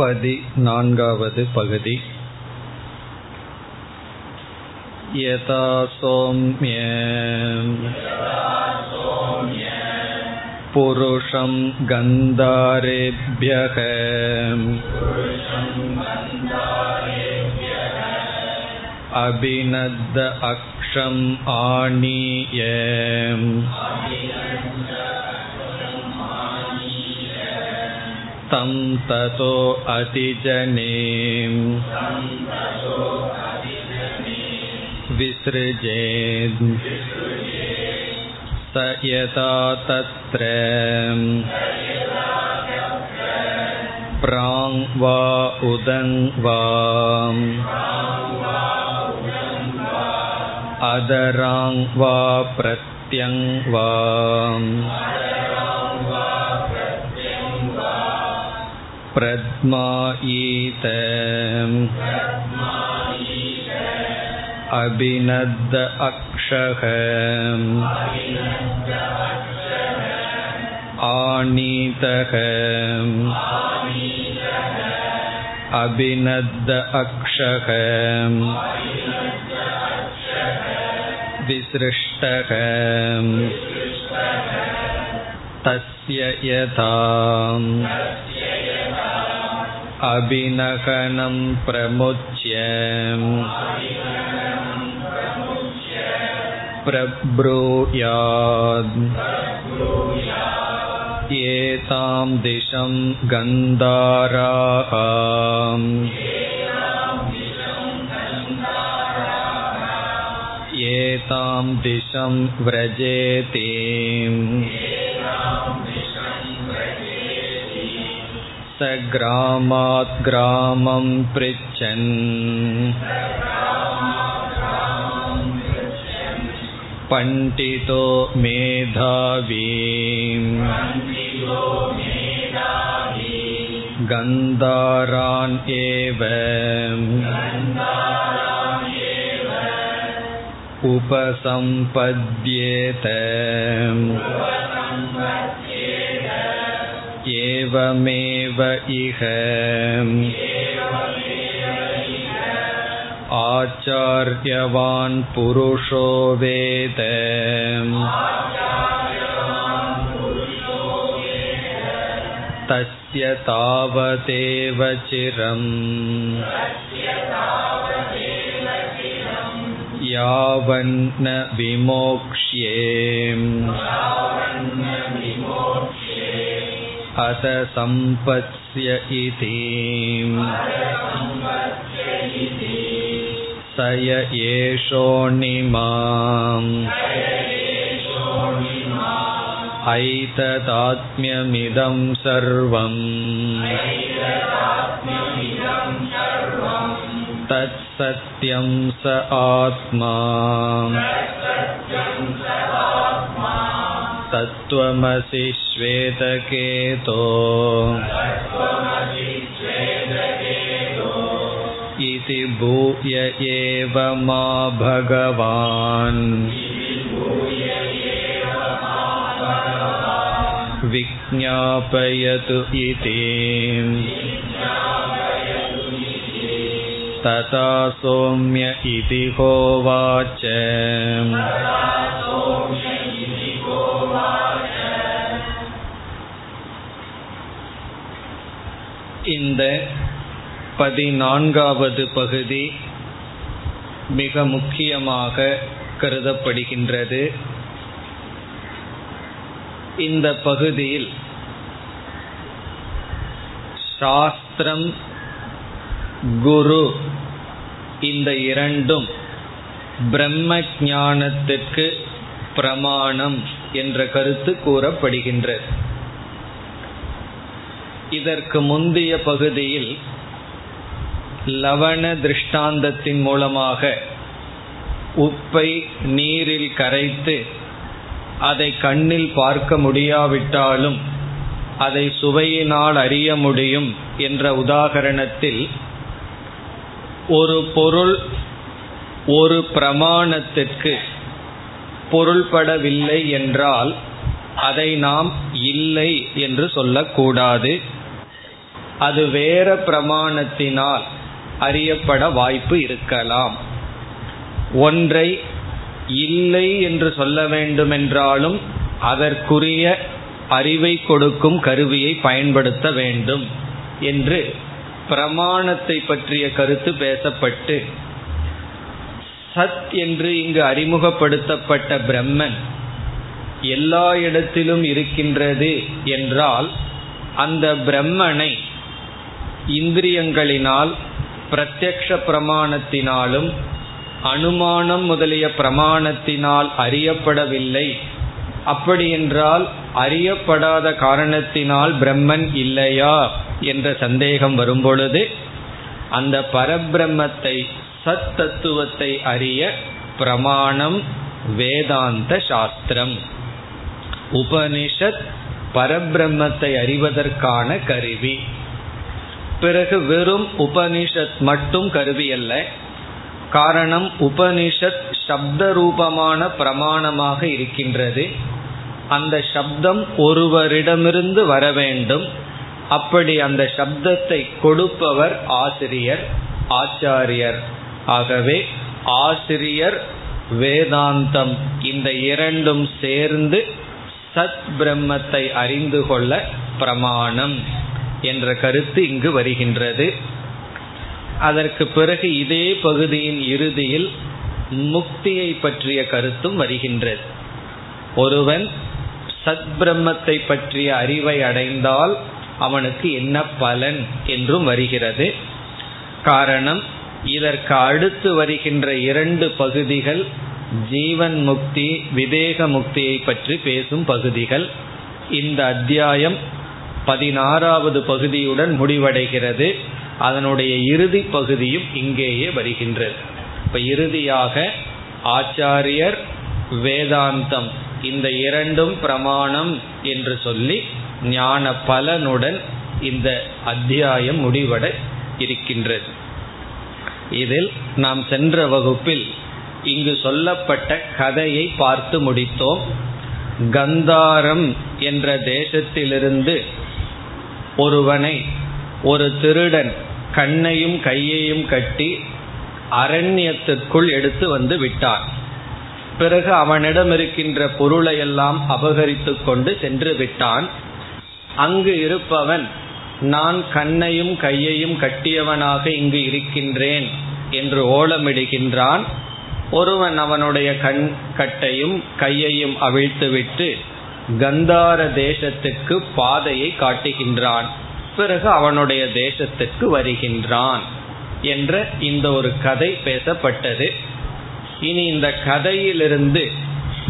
பதினான்காவது பகுதி यथा सौम्य पुरुषं गन्धारेभ्यः अभिनद्द अक्षम् आनीय तं ततो अतिजने विसृजेत् स यथा तत्र प्राङ् वा उदङ् वा अदराङ् वा प्रत्यङ् वा प्रद्मायीत अभिनद्द अक्षः आनीतः अभिनद्द अक्षः विसृष्टः तस्य यथा अभिनखनं प्रमुच्य प्रब्रूयाद् एतां दिशं गन्धाराः एतां दिशं व्रजेतिम् स ग्रामात् ग्रामं पृच्छन् पण्डितो मेधावी गन्धारान् एव उपसम्पद्येत एवमेव इह आचार्यवान् पुरुषो वेद तस्य तावदेव चिरम् यावन्न विमोक्ष्ये अथ सम्पत्स्य इति स य एषोऽणिमाम् ऐतदात्म्यमिदं सर्वम् तत्सत्यं स आत्मा तत्त्वमसि श्वेतकेतो इति भूय एव मा भगवान् विज्ञापयतु इति तथा सौम्य इति होवाच இந்த பதினான்காவது பகுதி மிக முக்கியமாக கருதப்படுகின்றது. இந்த பகுதியில் சாஸ்திரம் குரு இந்த இரண்டும் பிரம்ம ஞானத்திற்கு பிரமாணம் என்ற கருத்து கூறப்படுகின்றது. இதற்கு முந்தைய பகுதியில் லவண திருஷ்டாந்தத்தின் மூலமாக உப்பை நீரில் கரைத்து அதை கண்ணில் பார்க்க முடியாவிட்டாலும் அதை சுவையினால் அறிய முடியும் என்ற உதாகரணத்தில் ஒரு பொருள் ஒரு பிரமாணத்திற்கு பொருள்படவில்லை என்றால் அதை நாம் இல்லை என்று சொல்லக்கூடாது. அது வேற பிரமாணத்தினால் அறியப்பட வாய்ப்பு இருக்கலாம். ஒன்றை இல்லை என்று சொல்ல வேண்டுமென்றாலும் அதற்குரிய அறிவை கொடுக்கும் கருவியை பயன்படுத்த வேண்டும் என்று பிரமாணத்தை பற்றிய கருத்து பேசப்பட்டு சத் என்று இங்கு அறிமுகப்படுத்தப்பட்ட பிரம்மன் எல்லா இடத்திலும் இருக்கின்றது என்றால் அந்த பிரம்மனை இந்திரியங்களினால் பிரத்யக்ஷ பிரமாணத்தினாலும் அனுமானம் முதலிய பிரமாணத்தினால் அறியப்படவில்லை. அப்படியென்றால் அறியப்படாத காரணத்தினால் பிரம்மன் இல்லையா என்ற சந்தேகம் வரும்பொழுது அந்த பரபிரம்மத்தை சத் தத்துவத்தை அறிய பிரமாணம் வேதாந்த சாஸ்திரம். உபனிஷத் பரபிரம்மத்தை அறிவதற்கான கருவி. பிறகு வெறும் உபனிஷத் மட்டும் கருவி அல்ல காரணம் உபனிஷத் சப்த ரூபமான பிரமாணமாக இருக்கின்றது. அந்த சப்தம் ஒருவரிடமிருந்து வர வேண்டும். அப்படி அந்த சப்தத்தை கொடுப்பவர் ஆசிரியர் ஆச்சாரியர். ஆகவே ஆசிரியர் வேதாந்தம் இந்த இரண்டும் சேர்ந்து சத் பிரம்மத்தை அறிந்து கொள்ள பிரமாணம். என்ற கருத்து இங்கு வருகின்றது. அதற்கு பிறகு இதே பகுதியின் இறுதியில் முக்தியை பற்றிய கருத்தும் வருகின்றது. ஒருவன் சத் பிரம்மத்தை பற்றிய அறிவை அடைந்தால் அவனுக்கு என்ன பலன் என்றும் வருகிறது. காரணம் இதற்கு அடுத்து வருகின்ற இரண்டு பகுதிகள் ஜீவன் முக்தி விதேக முக்தியை பற்றி பேசும் பகுதிகள். இந்த அத்தியாயம் பதினாறாவது பகுதியுடன் முடிவடைகிறது. அதனுடைய இறுதி பகுதியும் இங்கேயே வருகின்றது இப்ப இறுதியாக ஆச்சாரியர் வேதாந்தம் இந்த இரண்டும் பிரமாணம் என்று சொல்லி ஞான பலனுடன் இந்த அத்தியாயம் முடிவட இருக்கின்றது. இதில் நாம் சென்ற வகுப்பில் இங்கு சொல்லப்பட்ட கதையை பார்த்து முடித்தோம். கந்தாரம் என்ற தேசத்திலிருந்து ஒருவனை ஒரு திருடன் கண்ணையும் கையையும் கட்டி அரண்யத்திற்குள் எடுத்து வந்து விட்டான். பிறகு அவனிடம் இருக்கின்ற பொருளை எல்லாம் அபகரித்து கொண்டு சென்று விட்டான். அங்கு இருப்பவன் நான் கண்ணையும் கையையும் கட்டியவனாக இங்கு இருக்கின்றேன் என்று ஓலமிடுகின்றான். ஒருவன் அவனுடைய கண் கட்டையும் கையையும் அவிழ்த்துவிட்டு கந்தார தேசத்துக்கு பாதையை காட்டுகின்றான். பிறகு அவனுடைய தேசத்துக்கு வருகின்றான் என்ற இந்த ஒரு கதை பேசப்பட்டது. இனி இந்த கதையிலிருந்து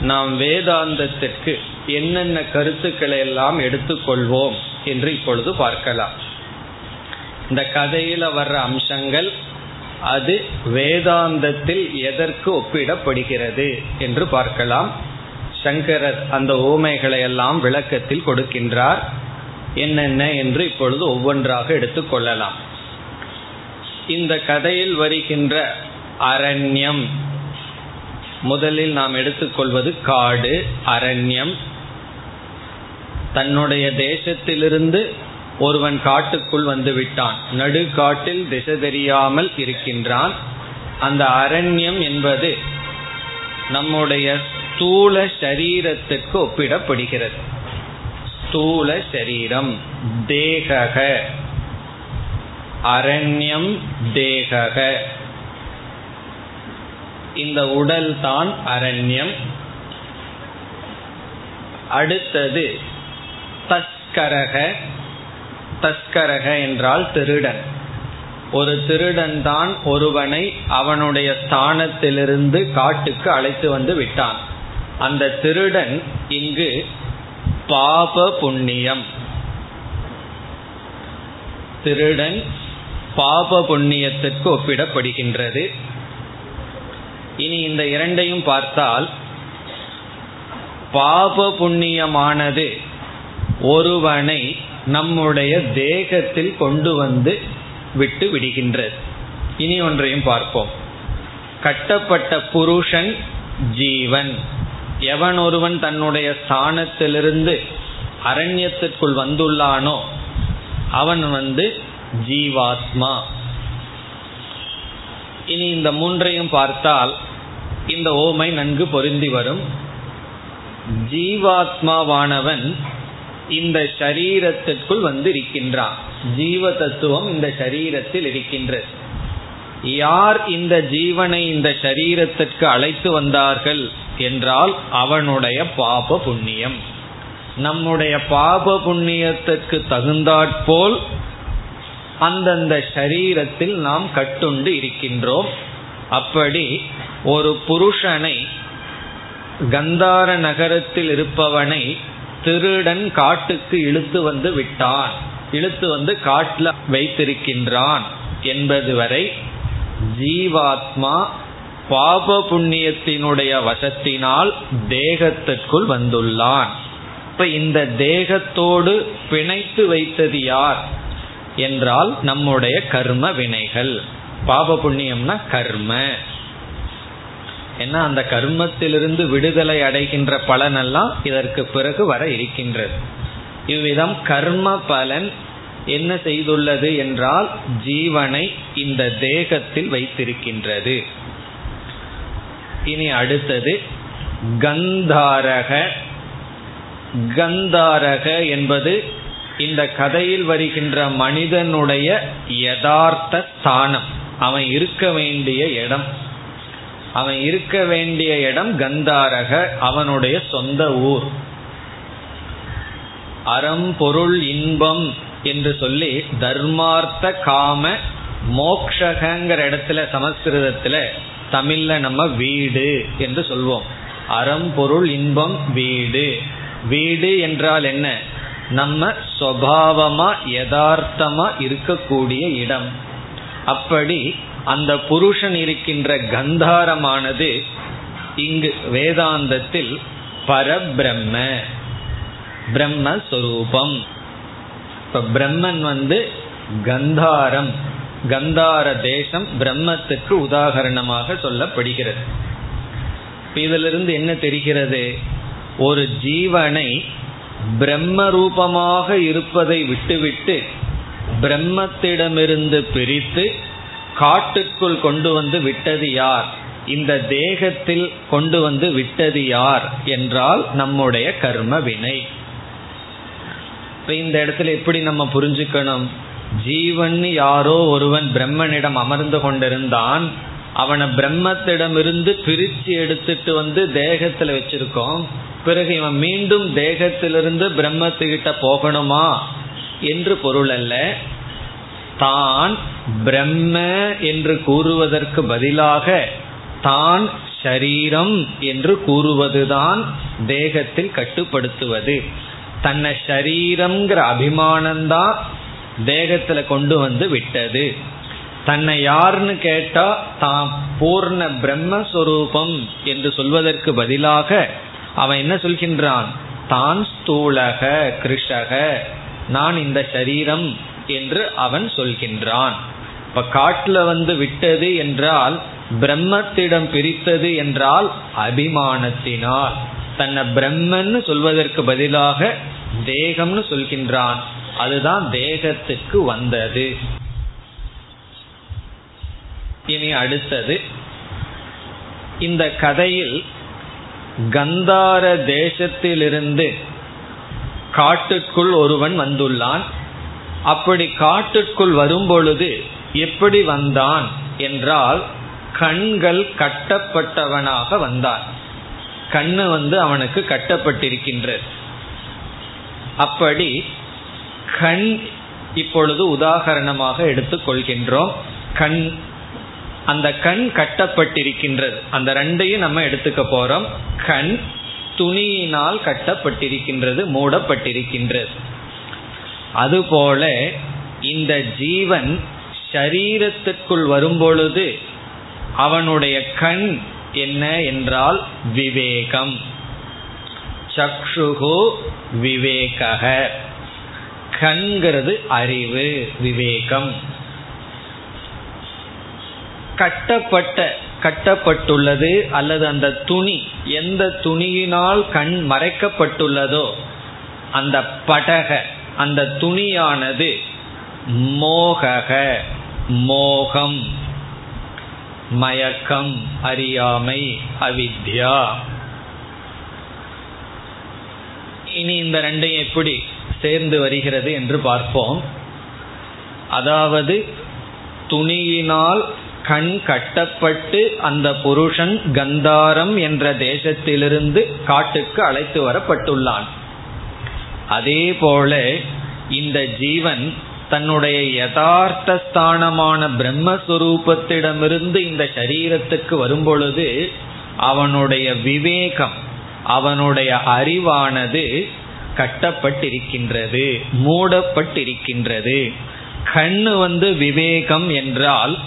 நாம் வேதாந்தத்திற்கு என்னென்ன கருத்துக்களை எல்லாம் எடுத்துக்கொள்வோம் என்று இப்பொழுது பார்க்கலாம். இந்த கதையில வர்ற அம்சங்கள் அது வேதாந்தத்தில் எதற்கு ஒப்பிடப்படுகிறது என்று பார்க்கலாம். சங்கரர் அந்த ஓமைகளை எல்லாம் விளக்கத்தில் கொடுக்கின்றார். என்னென்ன என்று இப்பொழுது ஒவ்வொன்றாக எடுத்துக்கொள்ளலாம் இந்த கதையில் வருகின்ற அரண்யம். முதலில் நாம் எடுத்துக்கொள்வது காடு அரண்யம். தன்னுடைய தேசத்திலிருந்து ஒருவன் காட்டுக்குள் வந்து விட்டான். நடு காட்டில் திசை தெரியாமல் இருக்கின்றான். அந்த அரண்யம் என்பது நம்முடைய ஸ்தூல சரீரத்துக்கு ஒப்பிடப்படுகிறது. ஸ்தூல சரீரம் தேகக. அரண்யம் தேகக. இந்த உடல் தான் அரண்யம். அடுத்தது தஸ்கரக. தஸ்கரக என்றால் திருடன். ஒரு திருடன் தான் ஒருவனை அவனுடைய ஸ்தானத்திலிருந்து காட்டுக்கு அழைத்து வந்து விட்டான். அந்த திருடன் இங்கு பாப புண்ணியம். திருடன் பாப புண்ணியத்திற்கு ஒப்பிடப்படுகின்றது. இனி இந்த இரண்டையும் பார்த்தால் பாப புண்ணியமானது ஒருவனை நம்முடைய தேகத்தில் கொண்டு வந்து விட்டு விடுகின்றது. இனி ஒன்றையும் பார்ப்போம். கட்டப்பட்ட புருஷன் ஜீவன். எவன் ஒருவன் தன்னுடைய ஸ்தானத்திலிருந்து அரண்யத்திற்குள் வந்துள்ளானோ அவன் வந்து ஜீவாத்மா. இனி இந்த மூன்றையும் பார்த்தால் இந்த ஓமை நன்கு பொருந்தி வரும். ஜீவாத்மாவானவன் இந்த சரீரத்திற்குள் வந்து இருக்கின்றான் ஜீவ தத்துவம் இந்த சரீரத்தில் இருக்கின்றது. யார் இந்த ஜீவனை இந்த சரீரத்திற்கு அழைத்து வந்தார்கள்? என்றால் அவனுடைய பாப புண்ணியம். நம்முடைய பாப புண்ணியத்துக்கு தகுந்தாற்போல் அந்தந்த சரீரத்தில் நாம் கட்டுண்டு இருக்கின்றோம். அப்படி ஒரு புருஷனை கந்தார நகரத்தில் இருப்பவனை திருடன் காட்டுக்கு இழுத்து வந்து விட்டான். இழுத்து வந்து காட்டில் வைத்திருக்கின்றான் என்பது வரை ஜீவாத்மா பாப புண்ணியத்தினுடைய வசத்தினால் தேகத்திற்குள் வந்துள்ளான். இப்ப இந்த தேகத்தோடு பிணைத்து வைத்தது யார்? என்றால் நம்முடைய கர்ம வினைகள். பாப புண்ணியம்னா கர்ம. ஏன்னா அந்த கர்மத்திலிருந்து விடுதலை அடைகின்ற பலனெல்லாம் இதற்கு பிறகு வர இருக்கின்றது. இவ்விதம் கர்ம பலன் என்ன செய்துள்ளது என்றால் ஜீவனை இந்த தேகத்தில் வைத்திருக்கின்றது. இனி அடுத்தது கந்தாரக. கந்தாரக என்பது இந்த கதையில் வருகின்ற மனிதனுடைய யதார்த்த ஸ்தானம். அவன் இருக்க வேண்டிய இடம். அவன் இருக்க வேண்டிய இடம் கந்தாரக அவனுடைய சொந்த ஊர். அறம் பொருள் இன்பம் என்று சொல்லி தர்மார்த்த காம மோக்ஷகங்கிற இடத்துல சமஸ்கிருதத்துல தமிழ்ல நம்ம வீடு என்று சொல்வோம். அறம் பொருள் இன்பம் வீடு. வீடு என்றால் என்ன? நம்ம சுவாவமா யதார்த்தமா இருக்கக்கூடிய இடம். அப்படி அந்த புருஷன் இருக்கின்ற கந்தாரமானது இங்கு வேதாந்தத்தில் பரபிரம்ம பிரம்மஸ்வரூபம். இப்ப பிரம்மன் வந்து கந்தாரம். கந்தார தேசம் பிரம்மத்துக்கு உதாகரணமாக சொல்லப்படுகிறது. இதிலிருந்து என்ன தெரிகிறது? ஒரு ஜீவனை பிரம்ம ரூபமாக இருப்பதை விட்டுவிட்டு பிரம்மத்திடமிருந்து பிரித்து காட்டுக்குள் கொண்டு வந்து விட்டது யார்? இந்த தேகத்தில் கொண்டு வந்து விட்டது யார் என்றால் நம்முடைய கர்ம வினை. இப்ப இந்த இடத்துல எப்படி நம்ம புரிஞ்சுக்கணும்? ஜீவன் யாரோ ஒருவன் பிரம்மனிடம் அமர்ந்து கொண்டிருந்தான். அவனை பிரம்மத்திடமிருந்து பிரித்து எடுத்துட்டு வந்து தேகத்துல வச்சிருக்கோம். பிறகு இவன் மீண்டும் தேகத்திலிருந்து பிரம்மத்துக்கிட்ட போகணுமா என்று பொருள் அல்ல. தான் பிரம்ம என்று கூறுவதற்கு பதிலாக தான் ஷரீரம் என்று கூறுவதுதான் தேகத்தில் கட்டுப்படுத்துவது. தன்னை ஷரீரம்ங்கிற அபிமானம்தான் தேகத்துல கொண்டு வந்து விட்டது. தன்னை யாருன்னு கேட்டா தான் பூர்ண பிரம்மஸ்வரூபம் என்று சொல்வதற்கு பதிலாக அவன் என்ன சொல்கின்றான்? தான் ஸ்தூலக கிருஷக நான் இந்த சரீரம் என்று அவன் சொல்கின்றான். இப்ப காட்டுல வந்து விட்டது என்றால் பிரம்மத்திடம் பிரித்தது என்றால் அபிமானத்தினால். தன்னை பிரம்மன்னு சொல்வதற்கு பதிலாக தேகம்னு சொல்கின்றான். அதுதான் தேகத்துக்கு வந்தது. இனி அடுத்தது இந்த கதையில் கந்தார தேசத்திலிருந்து காட்டுக்குள் ஒருவன் வந்துள்ளான். அப்படி காட்டுக்குள் வரும்பொழுது எப்படி வந்தான் என்றால் கண்கள் கட்டப்பட்டவனாக வந்தான். கண்ணு வந்து அவனுக்கு கட்டப்பட்டிருக்கின்றது. அப்படி கண் இப்பொழுது உதாகரணமாக எடுத்துக்கொள்கின்றோம். கண் அந்த கண் கட்டப்பட்டிருக்கின்றது. அந்த ரெண்டையும் நம்ம எடுத்துக்க போறோம். கண் துணியினால் கட்டப்பட்டிருக்கின்றது மூடப்பட்டிருக்கின்றது. அதுபோல இந்த ஜீவன் சரீரத்திற்குள் வரும்பொழுது அவனுடைய கண் என்ன என்றால் விவேகம். சக்ஷுகு விவேகக. கண்கிறது அறிவு விவேகம். கட்டப்பட்ட கட்டப்பட்டுள்ளது அல்லது அந்த துணி எந்த துணியினால் கண் மறைக்கப்பட்டுள்ளதோ அந்த படக அந்த துணியானது மோகக மோகம் மயக்கம் அறியாமை அவித்யா. இனி இந்த ரெண்டையும் எப்படி சேர்ந்து வருகிறது என்று பார்ப்போம். அதாவது துணியினால் கண் கட்டப்பட்டு அந்த புருஷன் கந்தாரம் என்ற தேசத்திலிருந்து காட்டுக்கு அழைத்து வரப்பட்டுள்ளான். அதே போல இந்த ஜீவன் தன்னுடைய யதார்த்த ஸ்தானமான பிரம்மஸ்வரூபத்திடமிருந்து இந்த சரீரத்துக்கு வரும்பொழுது அவனுடைய விவேகம் அவனுடைய அறிவானது கட்டப்பட்டிருக்கின்றது மூடப்பட்டிருக்கின்றது. கண்ணு வந்து விவேகம் என்றால்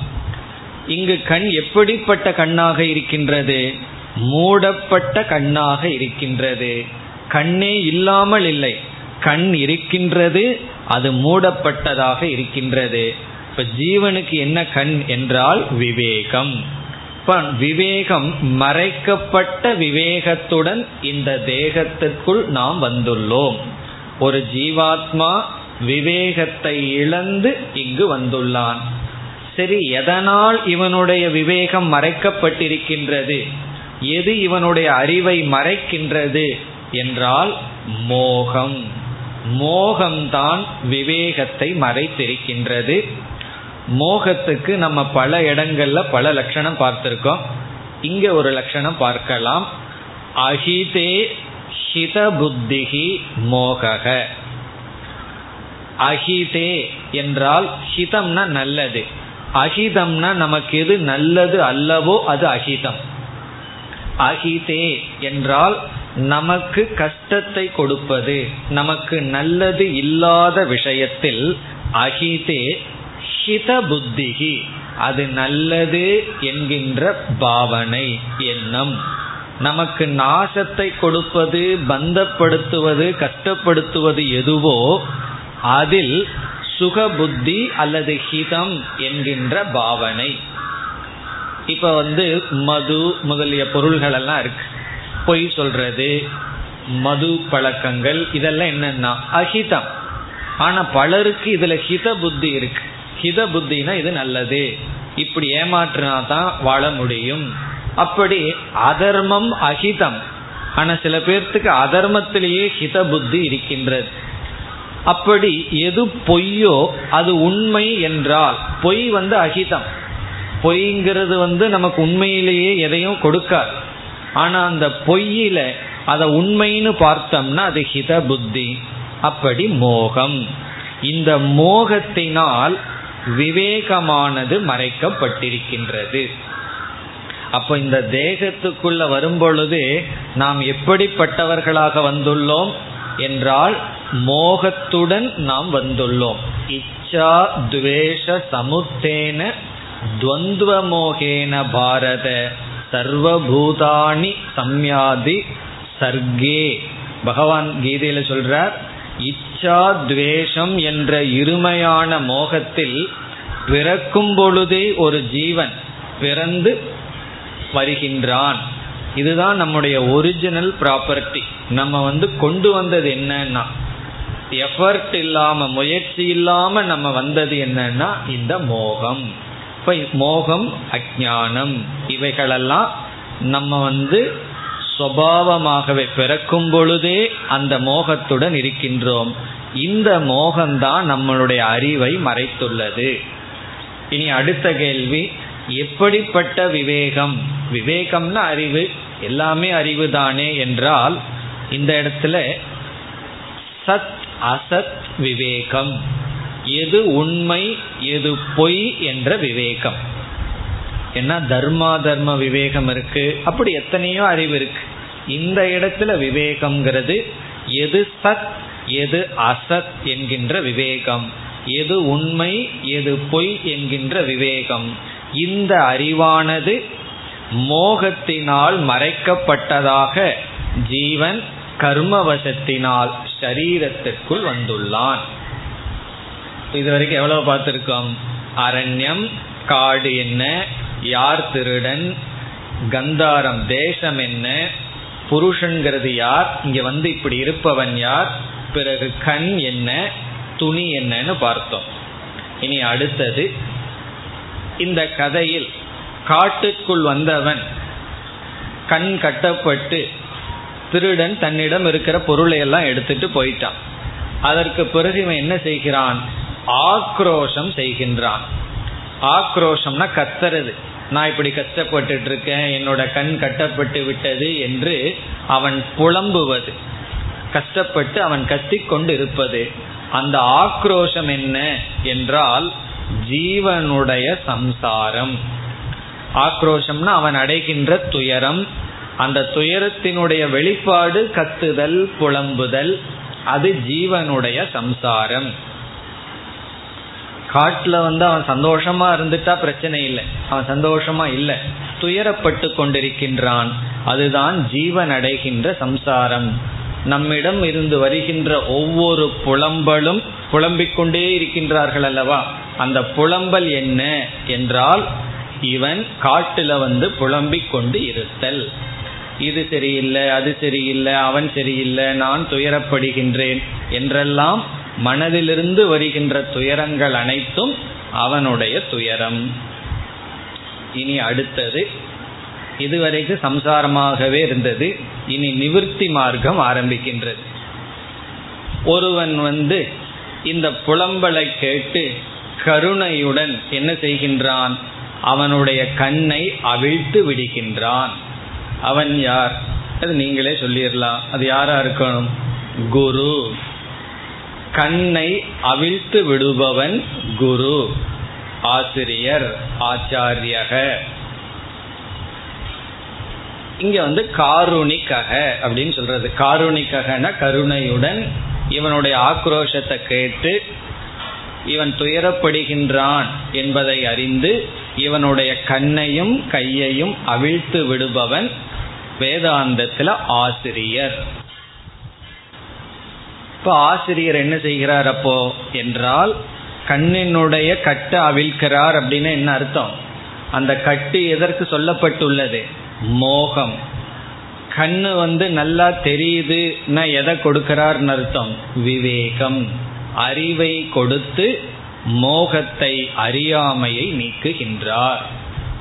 இங்கு கண் எப்படிப்பட்ட கண்ணாக இருக்கின்றது? மூடப்பட்ட கண்ணாக இருக்கின்றது. கண்ணே இல்லாமல் இல்லை. கண் இருக்கின்றது அது மூடப்பட்டதாக இருக்கின்றது. இப்ப ஜீவனுக்கு என்ன கண் என்றால் விவேகம். இப்ப விவேகம் மறைக்கப்பட்ட விவேகத்துடன் இந்த தேகத்திற்குள் நாம் வந்துள்ளோம். ஒரு ஜீவாத்மா விவேகத்தை இழந்து இங்கு வந்துள்ளான். சரி எதனால் இவனுடைய விவேகம் மறைக்கப்பட்டிருக்கின்றது? எது இவனுடைய அறிவை மறைக்கின்றது என்றால் மோகம். மோகம்தான் விவேகத்தை மறைத்திருக்கின்றது. மோகத்துக்கு நம்ம பல இடங்கள்ல பல லட்சணம் பார்த்திருக்கோம். இங்க ஒரு லட்சணம் பார்க்கலாம். அஹிதே ஹித புத்திகி மோகக. அஹிதே என்றால் ஹிதம்னா நல்லது. அஹிதம்னா நமக்கு எது நல்லது அல்லவோ அது அஹிதம். அஹிதே என்றால் நமக்கு கஷ்டத்தை கொடுப்பது நமக்கு நல்லது இல்லாத விஷயத்தில் அஹிதே ஹித புத்திகி அது நல்லது என்கின்ற பாவனை எண்ணம். நமக்கு நாசத்தை கொடுப்பது பந்தப்படுத்துவது கஷ்டப்படுத்துவது எதுவோ அதில் சுக புத்தி அல்லது ஹிதம் என்கின்ற பாவனை. இப்ப வந்து மது முதலிய பொருள்கள் எல்லாம் இருக்கு. பொய் சொல்றது மது பழக்கங்கள் இதெல்லாம் என்னன்னா அஹிதம். ஆனா பலருக்கு இதுல ஹித புத்தி இருக்கு. ஹித புத்தினா இது நல்லது. இப்படி ஏமாற்றினா தான் வாழ முடியும். அப்படி அதர்மம் அஹிதம் ஆனா சில பேர்த்துக்கு அதர்மத்திலேயே ஹித புத்தி இருக்கின்றது. அப்படி எது பொய்யோ அது உண்மை என்றால் பொய் வந்து அகிதம். பொய்ங்கிறது வந்து நமக்கு உண்மையிலேயே எதையும் கொடுக்காது. ஆனா அந்த பொய்யில அதை உண்மைன்னு பார்த்தோம்னா அது ஹித புத்தி. அப்படி மோகம். இந்த மோகத்தினால் விவேகமானது மறைக்கப்பட்டிருக்கின்றது. அப்போ இந்த தேகத்துக்குள்ள வரும்பொழுது நாம் எப்படிப்பட்டவர்களாக வந்துள்ளோம் என்றால் மோகத்துடன் நாம் வந்துள்ளோம். இச்சா துவேஷ சமுத்தேன துவந்துவ மோகேன பாரத சர்வபூதானி சம்யாதி சர்க்கே பகவான் கீதையில சொல்றார் இச்சா துவேஷம் என்ற இருமையான மோகத்தில் பிறக்கும் பொழுதே ஒரு ஜீவன் பிறந்து வருகின்றான். இதுதான் நம்முடைய ஒரிஜினல் ப்ராப்பர்ட்டி நம்ம வந்து கொண்டு வந்தது என்னன்னா எஃபர்ட் இல்லாம முயற்சி இல்லாம நம்ம வந்தது என்னன்னா இந்த மோகம். இப்ப மோகம் அஜானம் இவைகளெல்லாம் நம்ம வந்து சுவாவமாகவே பிறக்கும் பொழுதே அந்த மோகத்துடன் இருக்கின்றோம். இந்த மோகம்தான் நம்மளுடைய அறிவை மறைத்துள்ளது. இனி அடுத்த கேள்வி எப்படிப்பட்ட விவேகம்? விவேகம்னா அறிவு. எல்லாமே அறிவு தானே என்றால் இந்த இடத்துல சத் அசத் விவேகம். எது உண்மை எது பொய் என்ற விவேகம். என்ன தர்மா தர்ம விவேகம் இருக்கு? அப்படி எத்தனையோ அறிவு இருக்கு. இந்த இடத்துல விவேகம்ங்கிறது எது சத் எது அசத் என்கின்ற விவேகம். எது உண்மை எது பொய் என்கின்ற விவேகம். இந்த அறிவானது மோகத்தினால் மறைக்கப்பட்டதாக ஜீவன் கர்மவசத்தினால் சரீரத்திற்குள் வந்துள்ளான். இதுவரைக்கும் எவ்வளவு பார்த்திருக்கோம்? அரண்யம் காடு என்ன யார் திருடன்? கந்தாரம் தேசம் என்ன? புருஷன்கிறது யார்? இங்க வந்து இப்படி இருப்பவன் யார்? பிறகு கண் என்ன? துணி என்னன்னு பார்த்தோம். இனி அடுத்தது இந்த கதையில் காட்டுக்குள் வந்தவன் கண் கட்டப்பட்டு திருடன் தன்னிடம் இருக்கிற பொருளை எல்லாம் எடுத்துட்டு போயிட்டான். அதற்கு பிறகு இவன் என்ன செய்கிறான்? ஆக்ரோஷம் செய்கின்றான். ஆக்ரோஷம்னா கத்துறது. நான் இப்படி கஷ்டப்பட்டு இருக்கேன் என்னோட கண் கட்டப்பட்டு விட்டது என்று அவன் புலம்புவது கஷ்டப்பட்டு அவன் கத்திக்கொண்டு இருப்பது அந்த ஆக்ரோஷம் என்ன என்றால் ஜீவனுடைய சம்சாரம். ஆக்ரோஷம்னா அவன் அடைகின்ற துயரம். அந்த துயரத்தினுடைய வெளிப்பாடு கத்துதல் புலம்புதல் அது ஜீவனுடைய சம்சாரம். காட்டுல வந்து அவன் சந்தோஷமா இருந்துட்டா பிரச்சனை இல்லை. அவன் சந்தோஷமா இல்லை. துயரப்பட்டு கொண்டிருக்கின்றான். அதுதான் ஜீவன் அடைகின்ற சம்சாரம். நம்மிடம் இருந்து வருகின்ற ஒவ்வொரு புலம்பலும் புலம்பிக் கொண்டே இருக்கின்றார்கள் அல்லவா? அந்த புலம்பல் என்ன என்றால் இவன் காட்டுல வந்து புலம்பிக் கொண்டு இருத்தல். இது சரியில்லை அது சரியில்லை அவன் சரியில்லை நான் துயரப்படுகின்றேன் என்றெல்லாம் மனதிலிருந்து வருகின்ற துயரங்கள் அனைத்தும் அவனுடைய துயரம். இனி அடுத்தது இதுவரைக்கும் சம்சாரமாகவே இருந்தது இனி நிவிற்த்தி மார்க்கம் ஆரம்பிக்கின்றது. ஒருவன் வந்து இந்த புலம்பலை கேட்டு கருணையுடன் என்ன செய்கின்றான்? அவனுடைய கண்ணை அவிழ்த்து விடுகின்றான். அவன் யார்? அது நீங்களே சொல்லிடலாம். அது யாரா இருக்கணும்? குரு. கண்ணை அவிழ்த்து விடுபவன் குரு. ஆசிரியர் ஆச்சாரியக. இங்க வந்து காருணிக்கக அப்படின்னு சொல்றது. காருணிக்ககன கருணையுடன் இவனுடைய ஆக்ரோஷத்தை கேட்டு இவன் துயரப்படுகின்றான் என்பதை அறிந்து இவனுடைய கண்ணையும் கையையும் அவிழ்த்து விடுபவன் வேதாந்தத்தில் ஆசிரியர். இப்ப ஆசிரியர் என்ன செய்கிறார் அப்போ என்றால் கண்ணினுடைய கட்டை அவிழ்க்கிறார் அப்படின்னு என்ன அர்த்தம்? அந்த கட்டு எதற்கு சொல்லப்பட்டுள்ளது? மோகம். கண்ணு வந்து நல்லா தெரியுதுன்னா எதை கொடுக்கிறார்னு அர்த்தம்? விவேகம். அறிவை கொடுத்து மோகத்தை அறியாமையை நீக்குகின்றார்.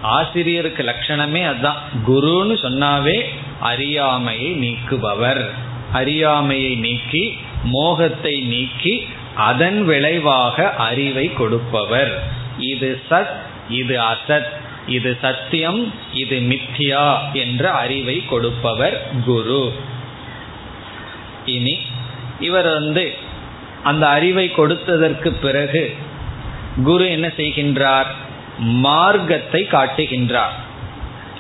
ஆசிரியருக்கு லட்சணமே அதுதான் குருன்னு சொன்னாவே அறியாமையை நீக்குபவர். அறியாமையை நீக்கி மோகத்தை நீக்கி அதன் விளைவாக அறிவை கொடுப்பவர். இது சத் இது அசத் இது சத்தியம் இது மித்யா என்ற அறிவை கொடுப்பவர் குரு. இனி இவர் வந்து அந்த அறிவை கொடுத்ததற்கு பிறகு குரு என்ன செய்கின்றார்? மார்க்கத்தை காட்டுகின்றார்.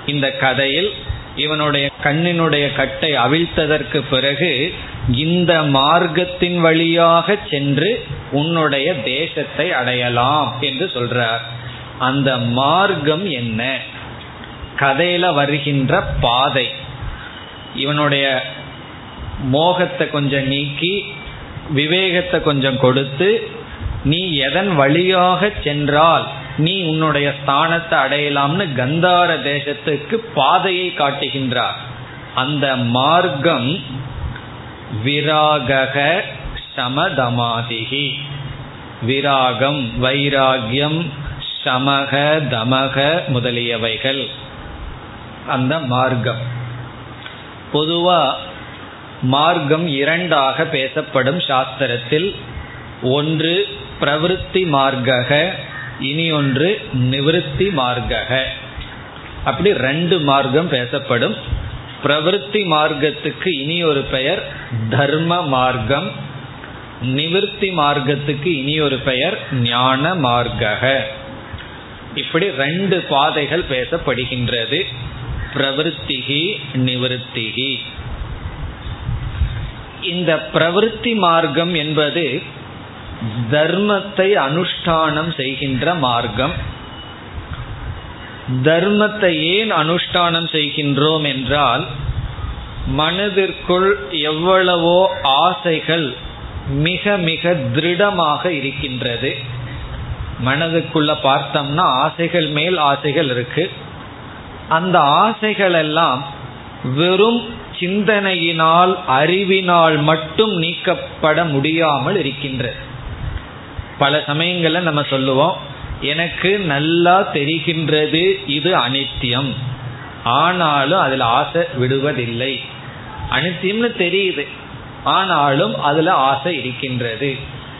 இந்த கதையில் இவனுடைய கண்ணினுடைய கட்டை அவிழ்த்ததற்கு பிறகு இந்த மார்க்கத்தின் வழியாக சென்று உன்னுடைய தேசத்தை அடையலாம் என்று சொல்றார். அந்த மார்க்கம் என்ன? கதையில வருகின்ற பாதை. இவனுடைய மோகத்தை கொஞ்சம் நீக்கி விவேகத்தை கொஞ்சம் கொடுத்து நீ எதன் வழியாக சென்றால் நீ உன்னுடைய ஸ்தானத்தை அடையலாம்னு கந்தார தேசத்துக்கு பாதையை காட்டுகின்றார். அந்த மார்க்கம் விராகக சமதமாதிகி. விராகம் வைராகியம் சமக தமக முதலியவைகள். அந்த மார்க்கம். பொதுவா மார்க்கம் இரண்டாக பேசப்படும் சாஸ்திரத்தில் ஒன்று பிரவருத்தி மார்க்க இனி ஒன்று நிவிருத்தி மார்க்க அப்படி ரெண்டு மார்க்கம் பேசப்படும். பிரவருத்தி மார்க்கத்துக்கு இனி ஒரு பெயர் தர்ம மார்க்கம். நிவிருத்தி மார்க்கத்துக்கு இனி ஒரு பெயர் ஞான மார்க்க இப்படி ரெண்டு பாதைகள் பேசப்படுகின்றது. பிரவருத்திகி நிவிருத்திகி. இந்த பிரவருத்தி மார்க்கம் என்பது தர்மத்தை அனுஷ்டானம் செய்கின்ற மார்க்கம். தர்மத்தை ஏன் அனுஷ்டானம் செய்கின்றோம் என்றால் மனதிற்குள் எவ்வளவோ ஆசைகள் மிக மிக திருடமாக இருக்கின்றது. மனதுக்குள்ள பார்த்தோம்னா ஆசைகள் மேல் ஆசைகள் இருக்கு. அந்த ஆசைகள் எல்லாம் வெறும் சிந்தனையினால் அறிவினால் மட்டும் நீக்கப்பட முடியாமல் இருக்கின்றது. பல சமயங்கள்ல நம்ம சொல்லுவோம் எனக்கு நல்லா தெரிகின்றது இது அனித்தியம். ஆனாலும் அதுல ஆசை விடுவதில்லை. அனித்தியம்னு தெரியுது. ஆனாலும் அதுல ஆசை இருக்கின்றது.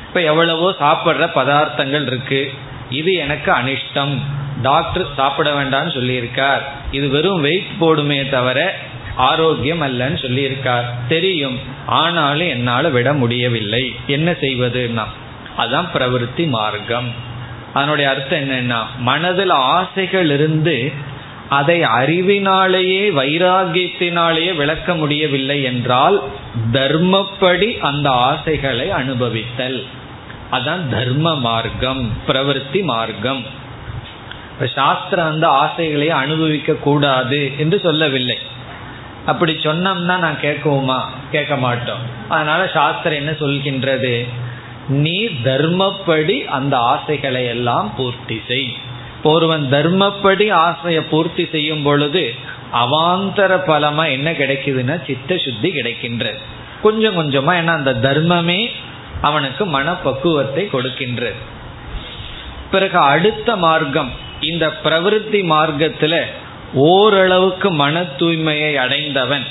இப்ப எவ்வளவோ சாப்பிட்ற பதார்த்தங்கள் இருக்கு. இது எனக்கு அனிஷ்டம். டாக்டர் சாப்பிட வேண்டாம்னு சொல்லியிருக்கார். இது வெறும் வெயிட் போடுமே தவிர ஆரோக்கியம் அல்லன்னு சொல்லியிருக்கார். தெரியும். ஆனாலும் என்னால விட முடியவில்லை. என்ன செய்வதுன்னா அதான் பிரவருத்தி மார்க்கம். அதனுடைய அர்த்தம் என்னன்னா மனதில் ஆசைகள் இருந்து அதை அறிவினாலேயே வைராகியத்தினாலேயே விளக்க முடியவில்லை என்றால் தர்மப்படி அந்த ஆசைகளை அனுபவித்தல். அதான் தர்ம மார்க்கம் பிரவருத்தி மார்க்கம். சாஸ்திரம் அந்த ஆசைகளை அனுபவிக்க கூடாது என்று சொல்லவில்லை. அப்படி சொன்னோம்னா நான் கேட்குவோமா? கேட்க மாட்டோம். அதனால சாஸ்திரம் என்ன சொல்கின்றது? நீ தர்மப்படி அந்த ஆசைகளை எல்லாம் பூர்த்தி செய். ஒருவன் தர்மப்படி ஆசையை பூர்த்தி செய்யும் பொழுது அவாந்தர பலமா என்ன கிடைக்குதுன்னா சித்த சுத்தி கிடைக்கின்றது கொஞ்சம் கொஞ்சமா ஏன்னா அந்த தர்மமே அவனுக்கு மனப்பக்குவத்தை கொடுக்கின்றது பிறகு அடுத்த மார்க்கம் இந்த பிரவிருத்தி மார்க்கத்துல ஓரளவுக்கு மன தூய்மையை அடைந்தவன்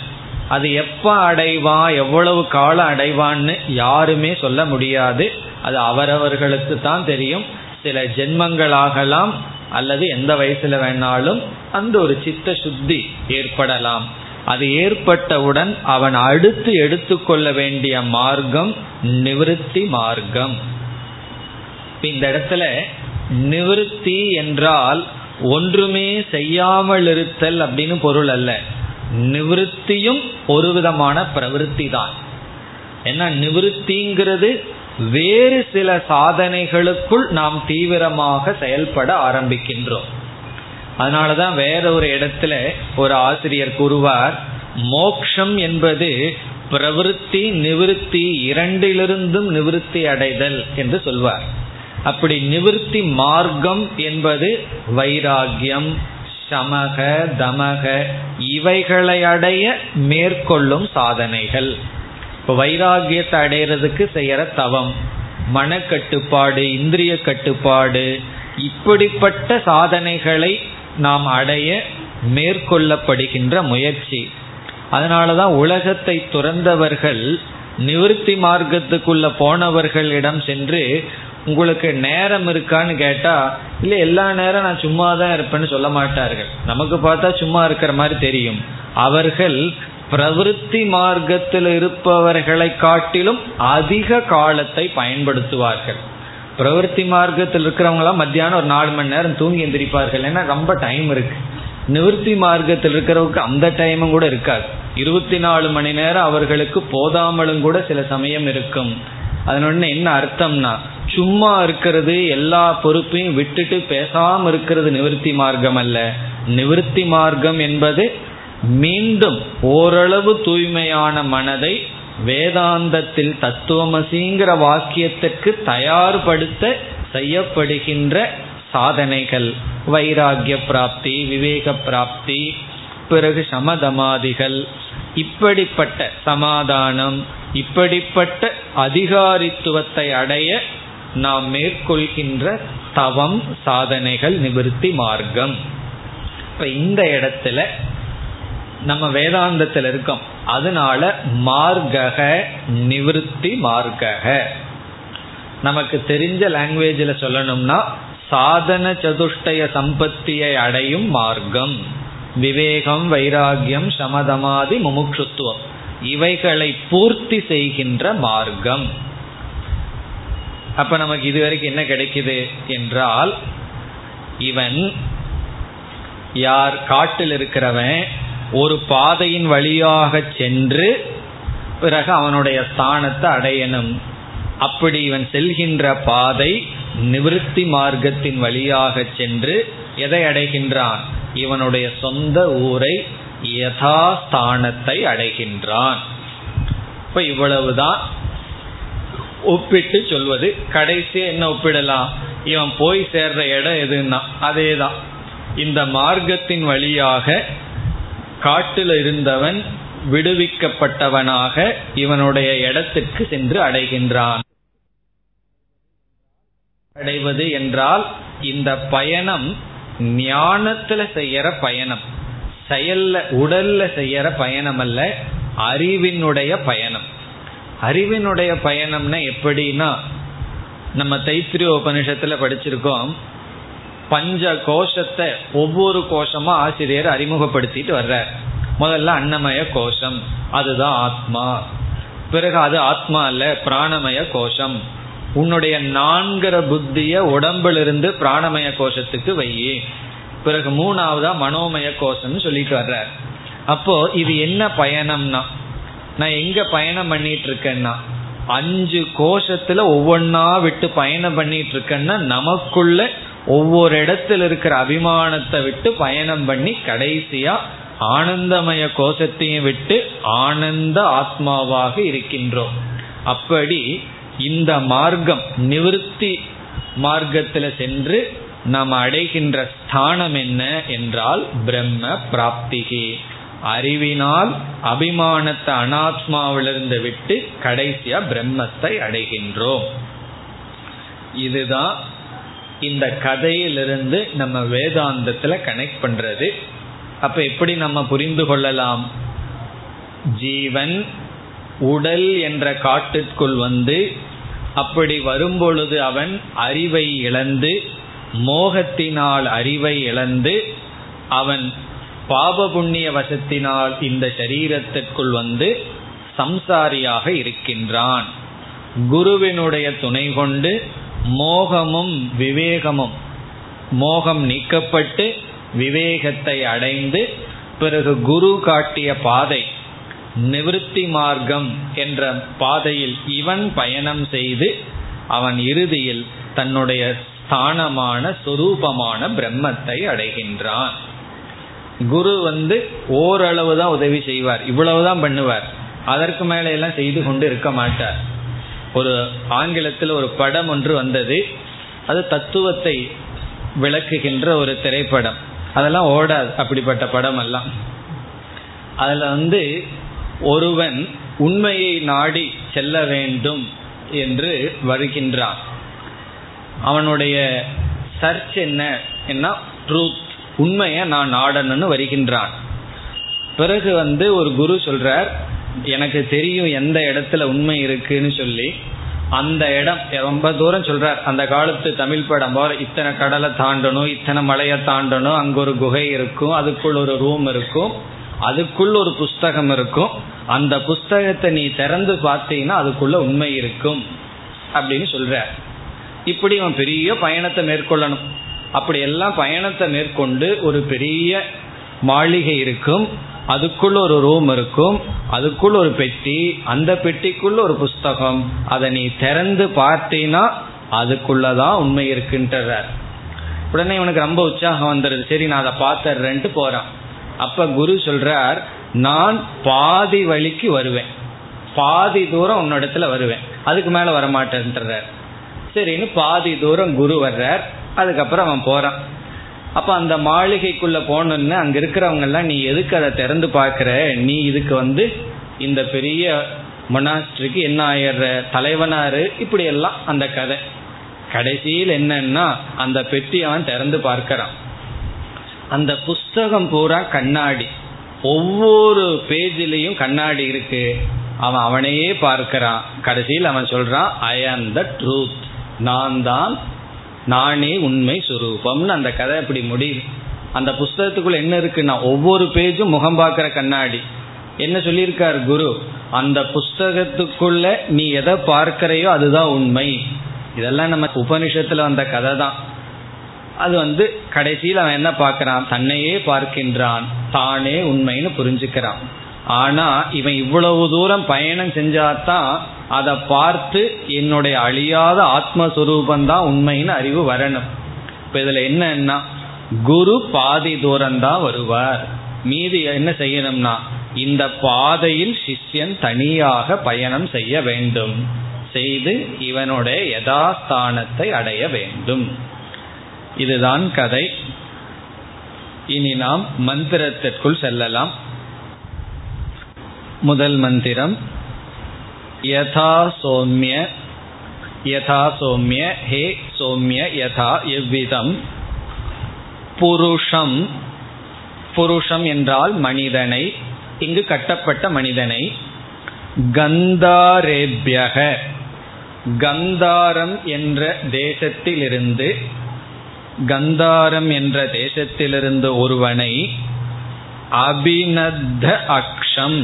அது எப்ப அடைவா எவ்வளவு காலம் அடைவான்னு யாருமே சொல்ல முடியாது. அது அவரவர்களுக்கு தான் தெரியும். சில ஜென்மங்களாகலாம் அல்லது எந்த வயசுல வேணாலும் அந்த ஒரு சித்த சுத்தி ஏற்படலாம். அது ஏற்பட்டவுடன் அவன் அடுத்து எடுத்துக்கொள்ள வேண்டிய மார்க்கம் நிவிருத்தி மார்க்கம். இந்த இடத்துல நிவிருத்தி என்றால் ஒன்றுமே செய்யாமல் இருத்தல் அப்படின்னு பொருள் அல்ல. நிவிருத்தியும் ஒரு விதமான பிரவருத்தி தான் ஏன்னா நிவிருத்திங்கிறது வேறு சில சாதனைகளுக்குள் நாம் தீவிரமாக செயல்பட ஆரம்பிக்கின்றோம். அதனாலதான் வேற ஒரு இடத்துல ஒரு ஆசிரியர் கூறுவார் மோக்ஷம் என்பது பிரவருத்தி நிவிருத்தி இரண்டிலிருந்தும் நிவிருத்தி அடைதல் என்று சொல்வார். அப்படி நிவிருத்தி மார்க்கம் என்பது வைராகியம் சமக தமக இவைகளை அடைய மேற்கொள்ளும் சாதனைகள். இப்போ வைராகியத்தை அடையிறதுக்கு செய்யற தவம். மனக்கட்டுப்பாடு இந்திரிய கட்டுப்பாடு இப்படிப்பட்ட சாதனைகளை நாம் அடைய மேற்கொள்ளப்படுகின்ற முயற்சி. அதனால தான் உலகத்தை துறந்தவர்கள் நிவர்த்தி மார்க்கத்துக்குள்ள போனவர்களிடம் சென்று உங்களுக்கு நேரம் இருக்கான்னு கேட்டா இல்ல எல்லா நேரம் நான் சும்மா தான் இருப்பேன்னு சொல்ல மாட்டார்கள். நமக்கு பார்த்தா சும்மா இருக்கிற மாதிரி தெரியும். அவர்கள் பிரவருத்தி மார்க்கத்தில் இருப்பவர்களை காட்டிலும் அதிக காலத்தை பயன்படுத்துவார்கள். பிரவருத்தி மார்க்கத்தில் இருக்கிறவங்களாம் மத்தியானம் ஒரு நாலு மணி நேரம் தூங்கி எந்திரிப்பார்கள். ஏன்னா ரொம்ப டைம் இருக்கு. நிவர்த்தி மார்க்கத்தில் இருக்கிறவங்க அந்த டைமும் கூட இருக்காது. இருபத்தி நாலு மணி நேரம் அவர்களுக்கு போதாமலும் கூட சில சமயம் இருக்கும். அதனொன்னு என்ன அர்த்தம்னா சும்மா இருக்கிறது எல்லா பொறுப்பையும் விட்டுட்டு பேசாம இருக்கிறது நிவர்த்தி மார்க்கம் அல்ல. நிவர்த்தி மார்க்கம் என்பது மீண்டும் ஓரளவு தூய்மையான மனதை வேதாந்தத்தில் தத்துவமசிங்கிற வாக்கியத்திற்கு தயார்படுத்த செய்யப்படுகின்ற சாதனைகள். வைராகிய பிராப்தி விவேக பிராப்தி பிறகு சமதமாதிகள். இப்படிப்பட்ட சமாதானம் இப்படிப்பட்ட அதிகாரித்துவத்தை அடைய நாம் மேற்கொள்கின்ற தவம் சாதனைகள் நிவர்த்தி மார்க்கம். இப்ப இந்த இடத்துல நம்ம வேதாந்தத்தில் இருக்கோம். அதனால மார்கக நிவர்த்தி மார்கக நமக்கு தெரிஞ்ச லாங்குவேஜில் சொல்லணும்னா சாதன சதுஷ்டய சம்பத்தியை அடையும் மார்க்கம். விவேகம் வைராகியம் சமதமாதி முமுட்சுத்துவம். இவைகளை பூர்த்தி செய்கின்ற மார்க்கம். அப்ப நமக்கு இதுவரைக்கும் என்ன கிடைக்குது என்றால் இவன் யார் காட்டில் இருக்கிறவன் ஒரு பாதையின் வழியாக சென்று பிறகு அவனுடைய ஸ்தானத்தை அடையணும். அப்படி இவன் செல்கின்ற பாதை நிவிருத்தி மார்க்கத்தின் வழியாக சென்று எதை அடைகின்றான்? இவனுடைய சொந்த ஊரை யதாஸ்தானத்தை அடைகின்றான். இப்ப இவ்வளவுதான் ஒப்பிட்டு சொல்வது. கடைசி என்ன ஒப்பிடலாம்? இவன் போய் சேர்ற இடம் எதுன்னா அதேதான். இந்த மார்க்கத்தின் வழியாக காட்டில் இருந்தவன் விடுவிக்கப்பட்டவனாக இவனுடைய இடத்துக்கு சென்று அடைகின்றான். அடைவது என்றால் இந்த பயணம் ஞானத்துல செய்யற பயணம். செயல்ல உடல்ல செய்யற பயணம் அல்ல அறிவினுடைய பயணம். அறிவினுடைய பயணம்னா எப்படின்னா நம்ம தைத்திரிய உபனிஷத்துல படிச்சிருக்கோம் பஞ்ச கோஷத்தை ஒவ்வொரு கோஷமா ஆசிரியர் அறிமுகப்படுத்திட்டு வர்றார். முதல்ல அன்னமய கோஷம் அதுதான் ஆத்மா. பிறகு அது ஆத்மா அல்ல பிராணமய கோஷம். உன்னுடைய நான்கிற புத்திய உடம்பிலிருந்து பிராணமய கோஷத்துக்கு வையி. பிறகு மூணாவதா மனோமய கோஷம்னு சொல்லிட்டு வர்றார். அப்போ இது என்ன பயணம்னா நான் எங்க பயணம் பண்ணிட்டு இருக்கேன்னா அஞ்சு கோஷத்துல ஒவ்வொன்னா விட்டு பயணம் பண்ணிட்டு இருக்கேன்னா நமக்குள்ள ஒவ்வொரு இடத்துல இருக்கிற அபிமானத்தை விட்டு பயணம் பண்ணி கடைசியா ஆனந்தமய கோஷத்தையும் விட்டு ஆனந்த ஆத்மாவாக இருக்கின்றோம். அப்படி இந்த மார்க்கம் நிவிருத்தி மார்க்கத்துல சென்று நாம் அடைகின்ற ஸ்தானம் என்ன என்றால் பிரம்ம பிராப்திகி. அறிவினால் அபிமானத்தை அனாத்மாவிலிருந்து விட்டு கடைசியா பிரம்மத்தை அடைகின்றோம். இதுதான் இந்த கதையிலிருந்து நம்ம வேதாந்தத்துல கனெக்ட் பண்றது. அப்ப எப்படி நம்ம புரிந்து கொள்ளலாம்? ஜீவன் உடல் என்ற காட்டுக்குள் வந்து அப்படி வரும்பொழுது அவன் அறிவை இழந்து மோகத்தினால் அறிவை இழந்து அவன் பாப புண்ணிய வசத்தினால் இந்த சரீரத்திற்குள் வந்து சம்சாரியாக இருக்கின்றான். குருவினுடைய துணை கொண்டு மோகமும் விவேகமும் மோகம் நீக்கப்பட்டு விவேகத்தை அடைந்து பிறகு குரு காட்டிய பாதை நிவிருத்தி மார்க்கம் என்ற பாதையில் இவன் பயணம் செய்து அவன் இறுதியில் தன்னுடைய ஸ்தானமான சொரூபமான பிரம்மத்தை அடைகின்றான். குரு வந்து ஓரளவு தான் உதவி செய்வார். இவ்வளவுதான் பண்ணுவார். அதற்கு மேலே எல்லாம் செய்து கொண்டு இருக்க மாட்டார். ஒரு ஆங்கிலத்தில் ஒரு படம் ஒன்று வந்தது. அது தத்துவத்தை விளக்குகின்ற ஒரு திரைப்படம். அதெல்லாம் ஓடாது அப்படிப்பட்ட படம் எல்லாம் அதில் வந்து ஒருவன் உண்மையை நாடி செல்ல வேண்டும் என்று வருகின்றான். அவனுடைய சர்ச் என்ன? என்ன? ட்ரூத் உண்மையை நான் நாடணும்னு வருகின்றான். பிறகு வந்து ஒரு குரு சொல்றார் எனக்கு தெரியும் எந்த இடத்துல உண்மை இருக்குன்னு சொல்லி. அந்த இடம் ரொம்ப தூரம் சொல்றார். அந்த காலத்து தமிழ் படம் போற இத்தனை கடலை தாண்டணும் இத்தனை மலையை தாண்டணும் அங்க ஒரு குகை இருக்கும் அதுக்குள் ஒரு ரூம் இருக்கும் அதுக்குள்ள ஒரு புஸ்தகம் இருக்கும். அந்த புஸ்தகத்தை நீ திறந்து பார்த்தீங்கன்னா அதுக்குள்ள உண்மை இருக்கும் அப்படின்னு சொல்ற இப்படி அவன் பெரிய பயணத்தை மேற்கொள்ளணும். அப்படி எல்லாம் பயணத்தை மேற்கொண்டு ஒரு பெரிய மாளிகை இருக்கும். அதுக்குள்ள ஒரு ரூம் இருக்கும். அதுக்குள்ள ஒரு பெட்டி. அந்த பெட்டிக்குள்ள ஒரு புஸ்தகம். அதை நீ திறந்து பார்த்தீங்கன்னா அதுக்குள்ளதான் உண்மை இருக்குன்றார். உடனே இவனுக்கு ரொம்ப உற்சாகம் வந்துடுது சரி நான் அதை பார்த்துறேன்ட்டு போறான். அப்ப குரு சொல்றார் நான் பாதி வழிக்கு வருவேன். பாதி தூரம் உன்னிடத்துல வருவேன். அதுக்கு மேல வரமாட்டேன்றார். சரின்னு பாதி தூரம் குரு வர்றார். அதுக்கப்புறம் அவன் போறான். அப்ப அந்த மாளிகைக்குள்ள போனோன்னு அங்க இருக்கிறவங்க எல்லாம் நீ எதுக்கு அதை திறந்து பாக்குற நீ இதுக்கு வந்து இந்த பெரிய மொனாஸ்ட்ரிக்கு என்ன ஆயிடுற? தலைவனாரு இப்படி எல்லாம் அந்த கதை. கடைசியில் என்னன்னா அந்த பெட்டி அவன் திறந்து பார்க்கிறான். அந்த புஸ்தகம் பூரா கண்ணாடி. ஒவ்வொரு பேஜிலையும் கண்ணாடி இருக்கு. அவன் அவனையே பார்க்கிறான். கடைசியில் அவன் சொல்றான் ஐ ஆம் த ட்ரூத் நான் தான் நானே உண்மை சுரூபம்னு அந்த கதை அப்படி முடியுது அந்த புஸ்தகத்துக்குள்ள என்ன இருக்குன்னா ஒவ்வொரு பேஜும் முகம் பார்க்கிற கண்ணாடி. என்ன சொல்லியிருக்கார் குரு? அந்த புஸ்தகத்துக்குள்ள நீ எதை பார்க்கிறையோ அதுதான் உண்மை. இதெல்லாம் நம்ம உபனிஷத்துல வந்த கதை தான் அது வந்து கடைசியில் அவன் என்ன பார்க்கறான்? தன்னையே பார்க்கின்றான். தானே உண்மைன்னு புரிஞ்சுக்கிறான். ஆனா இவன் இவ்வளவு தூரம் பயணம் செஞ்சாதான் அதை பார்த்து என்னுடைய அழியாத ஆத்மஸ்வரூபந்தான் உண்மைன்னு அறிவு வரணும். இப்ப இதுல என்னன்னா குரு பாதி தூரம் தான் வருவார். மீதி என்ன செய்யணும்னா இந்த பாதையில் சிஷ்யன் தனியாக பயணம் செய்ய வேண்டும். செய்து இவனுடைய யதாஸ்தானத்தை அடைய வேண்டும். இதுதான் கதை. இனி நாம் மந்திரத்திற்குள் செல்லலாம். முதல் மந்திரம். யதா சோம்ய யதா சோம்ய ஹே சோம்ய யதா எவ்விதம்? புருஷம் புருஷம் என்றால் மனிதனை இங்கு கட்டப்பட்ட மனிதனை. கந்தாரேபியக கந்தாரம் என்ற தேசத்திலிருந்து கந்தாரம் என்ற தேசத்திலிருந்து ஒருவனை அபிநத்த அக்ஷம்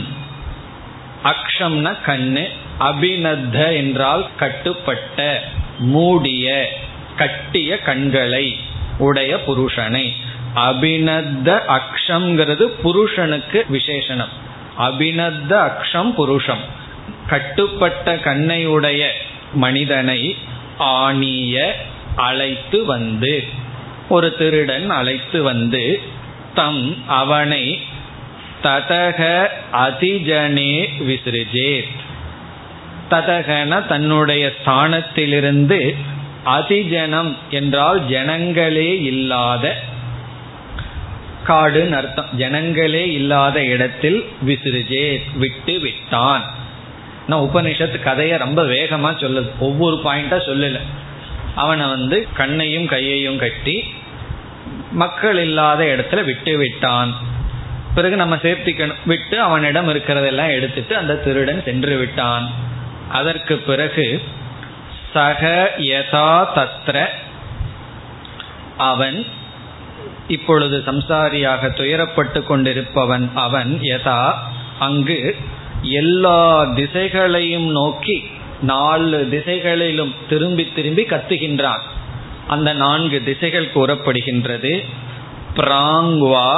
அக்ஷம்ன கண்ணு அபிநத்த என்றால் கட்டுப்பட்ட மூடிய கட்டிய கண்களை உடைய புருஷனை. அபிநத்த அக்ஷங்கிறது புருஷனுக்கு விசேஷனம். அபிநத்த அக்ஷம் புருஷம். கட்டுப்பட்ட கண்ணையுடைய மனிதனை ஆணிய அழைத்து வந்து ஒரு திருடன் அழைத்து வந்து தம் அவனை ததக அதிஜனே விசிறிஜேத். ததகன தன்னுடைய ஸ்தானத்திலிருந்து அதிஜனம் என்றால் ஜனங்களே இல்லாத காடுன்னு அர்த்தம். ஜனங்களே இல்லாத இடத்தில் விசிறிஜே விட்டு விட்டான். நான் உபனிஷத்து கதையை ரொம்ப வேகமா சொல்லுது. ஒவ்வொரு பாயிண்டா சொல்லல. அவனை வந்து கண்ணையும் கையையும் கட்டி மக்கள் இல்லாத இடத்துல விட்டு விட்டான். பிறகு நம்ம சேர்த்திக்கணும் விட்டு அவனிடம் இருக்கிறதெல்லாம் எடுத்துட்டு அந்த திருடன் சென்று விட்டான். அதற்கு பிறகு சக யதா தத்ர அவன் இப்பொழுது சம்சாரியாக துயரப்பட்டு கொண்டிருப்பவன் அவன் யதா அங்கு எல்லா திசைகளையும் நோக்கி நாலு திசைகளிலும் திரும்பி திரும்பி கத்துகின்றான். அந்த நான்கு திசைகள் கூறப்படுகின்றது. பிராங்வா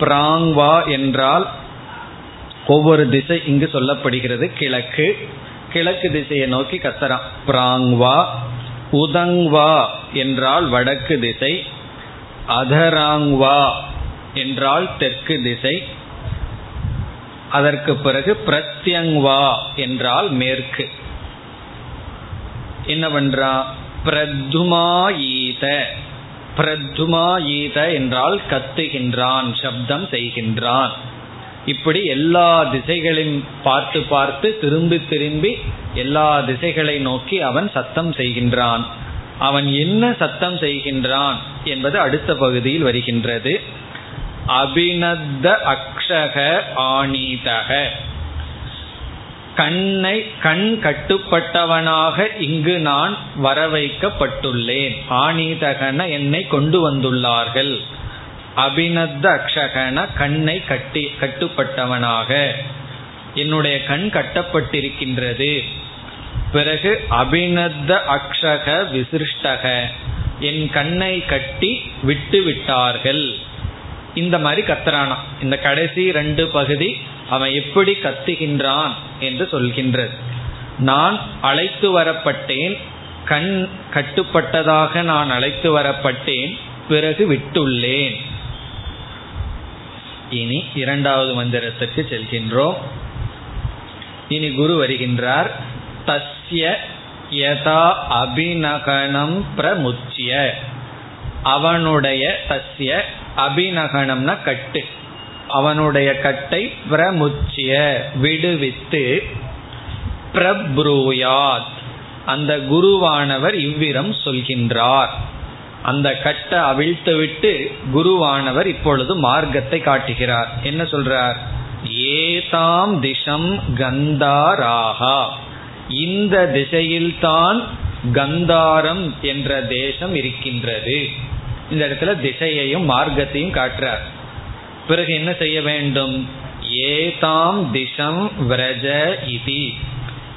பிராங்வா என்றால் ஒவ்வொரு திசை இங்கு சொல்லப்படுகிறது. கிழக்கு. கிழக்கு திசையை நோக்கி கத்தரான் பிராங்வா உதங்வா என்றால் வடக்கு திசை. அதராங்வா என்றால் தெற்கு திசை. அதற்கு பிறகு பிரத்யங்வா என்றால் மேற்கு. என்னவென்றா பிரத்துமாயீத பிரத்துமாயீத என்றால் கத்துகின்றான் சப்தம் செய்கின்றான். இப்படி எல்லா திசைகளையும் பார்த்து பார்த்து திரும்பி திரும்பி எல்லா திசைகளை நோக்கி அவன் சத்தம் செய்கின்றான். அவன் என்ன சத்தம் செய்கின்றான் என்பது அடுத்த பகுதியில் வருகின்றது. அபிநத்த அக்ஷக ஆணீதக கண்ணை கண் கட்டுப்பட்டவனாக இங்கு நான் வரவைக்கப்பட்டுள்ளேன். வைக்கப்பட்டுள்ளேன் என்னை கொண்டு வந்துள்ளார்கள். அபிநத்த அக்ஷகன கண்ணை கட்டி கட்டுப்பட்டவனாக. என்னுடைய கண் கட்டப்பட்டிருக்கின்றது. பிறகு அபிநத்த அக்ஷக விசிருஷ்டக. என் கண்ணை கட்டி விட்டு விட்டார்கள் இந்த மாதிரி கத்துறானா. இந்த கடைசி ரெண்டு பகுதி அவன் எப்படி கத்துகின்றான் என்று சொல்கின்றது. நான் அழைத்து வரப்பட்டேன் கண் கட்டுப்பட்டதாக நான் அழைத்து வரப்பட்டேன் பிறகு விட்டுள்ளேன். இனி இரண்டாவது மந்திரத்திற்கு செல்கின்றோம். இனி குரு வருகின்றார். தஸ்ய யதா அபிநகனம் பிரமுச்சிய. அவனுடைய தஸ்ய அபிநகனம்னா கட்டு. அவனுடைய கட்டை பிரமுச்சிய விடுவித்து பிரப்ரூயாத். அந்த குருவானவர் இவ்விரம் சொல்கின்றார். அந்த கட்டை அவிழ்த்து விட்டு குருவானவர் இப்பொழுது மார்க்கத்தை காட்டுகிறார். என்ன சொல்றார்? ஏதாம் திசம் கந்தாராகா. இந்த திசையில்தான் கந்தாரம் என்ற தேசம் இருக்கின்றது. இந்த இடத்துல திசையையும் மார்க்கத்தையும் காட்டுறார். பிறகு என்ன செய்ய வேண்டும்? ஏதாம் திசம் விரஜ இதி.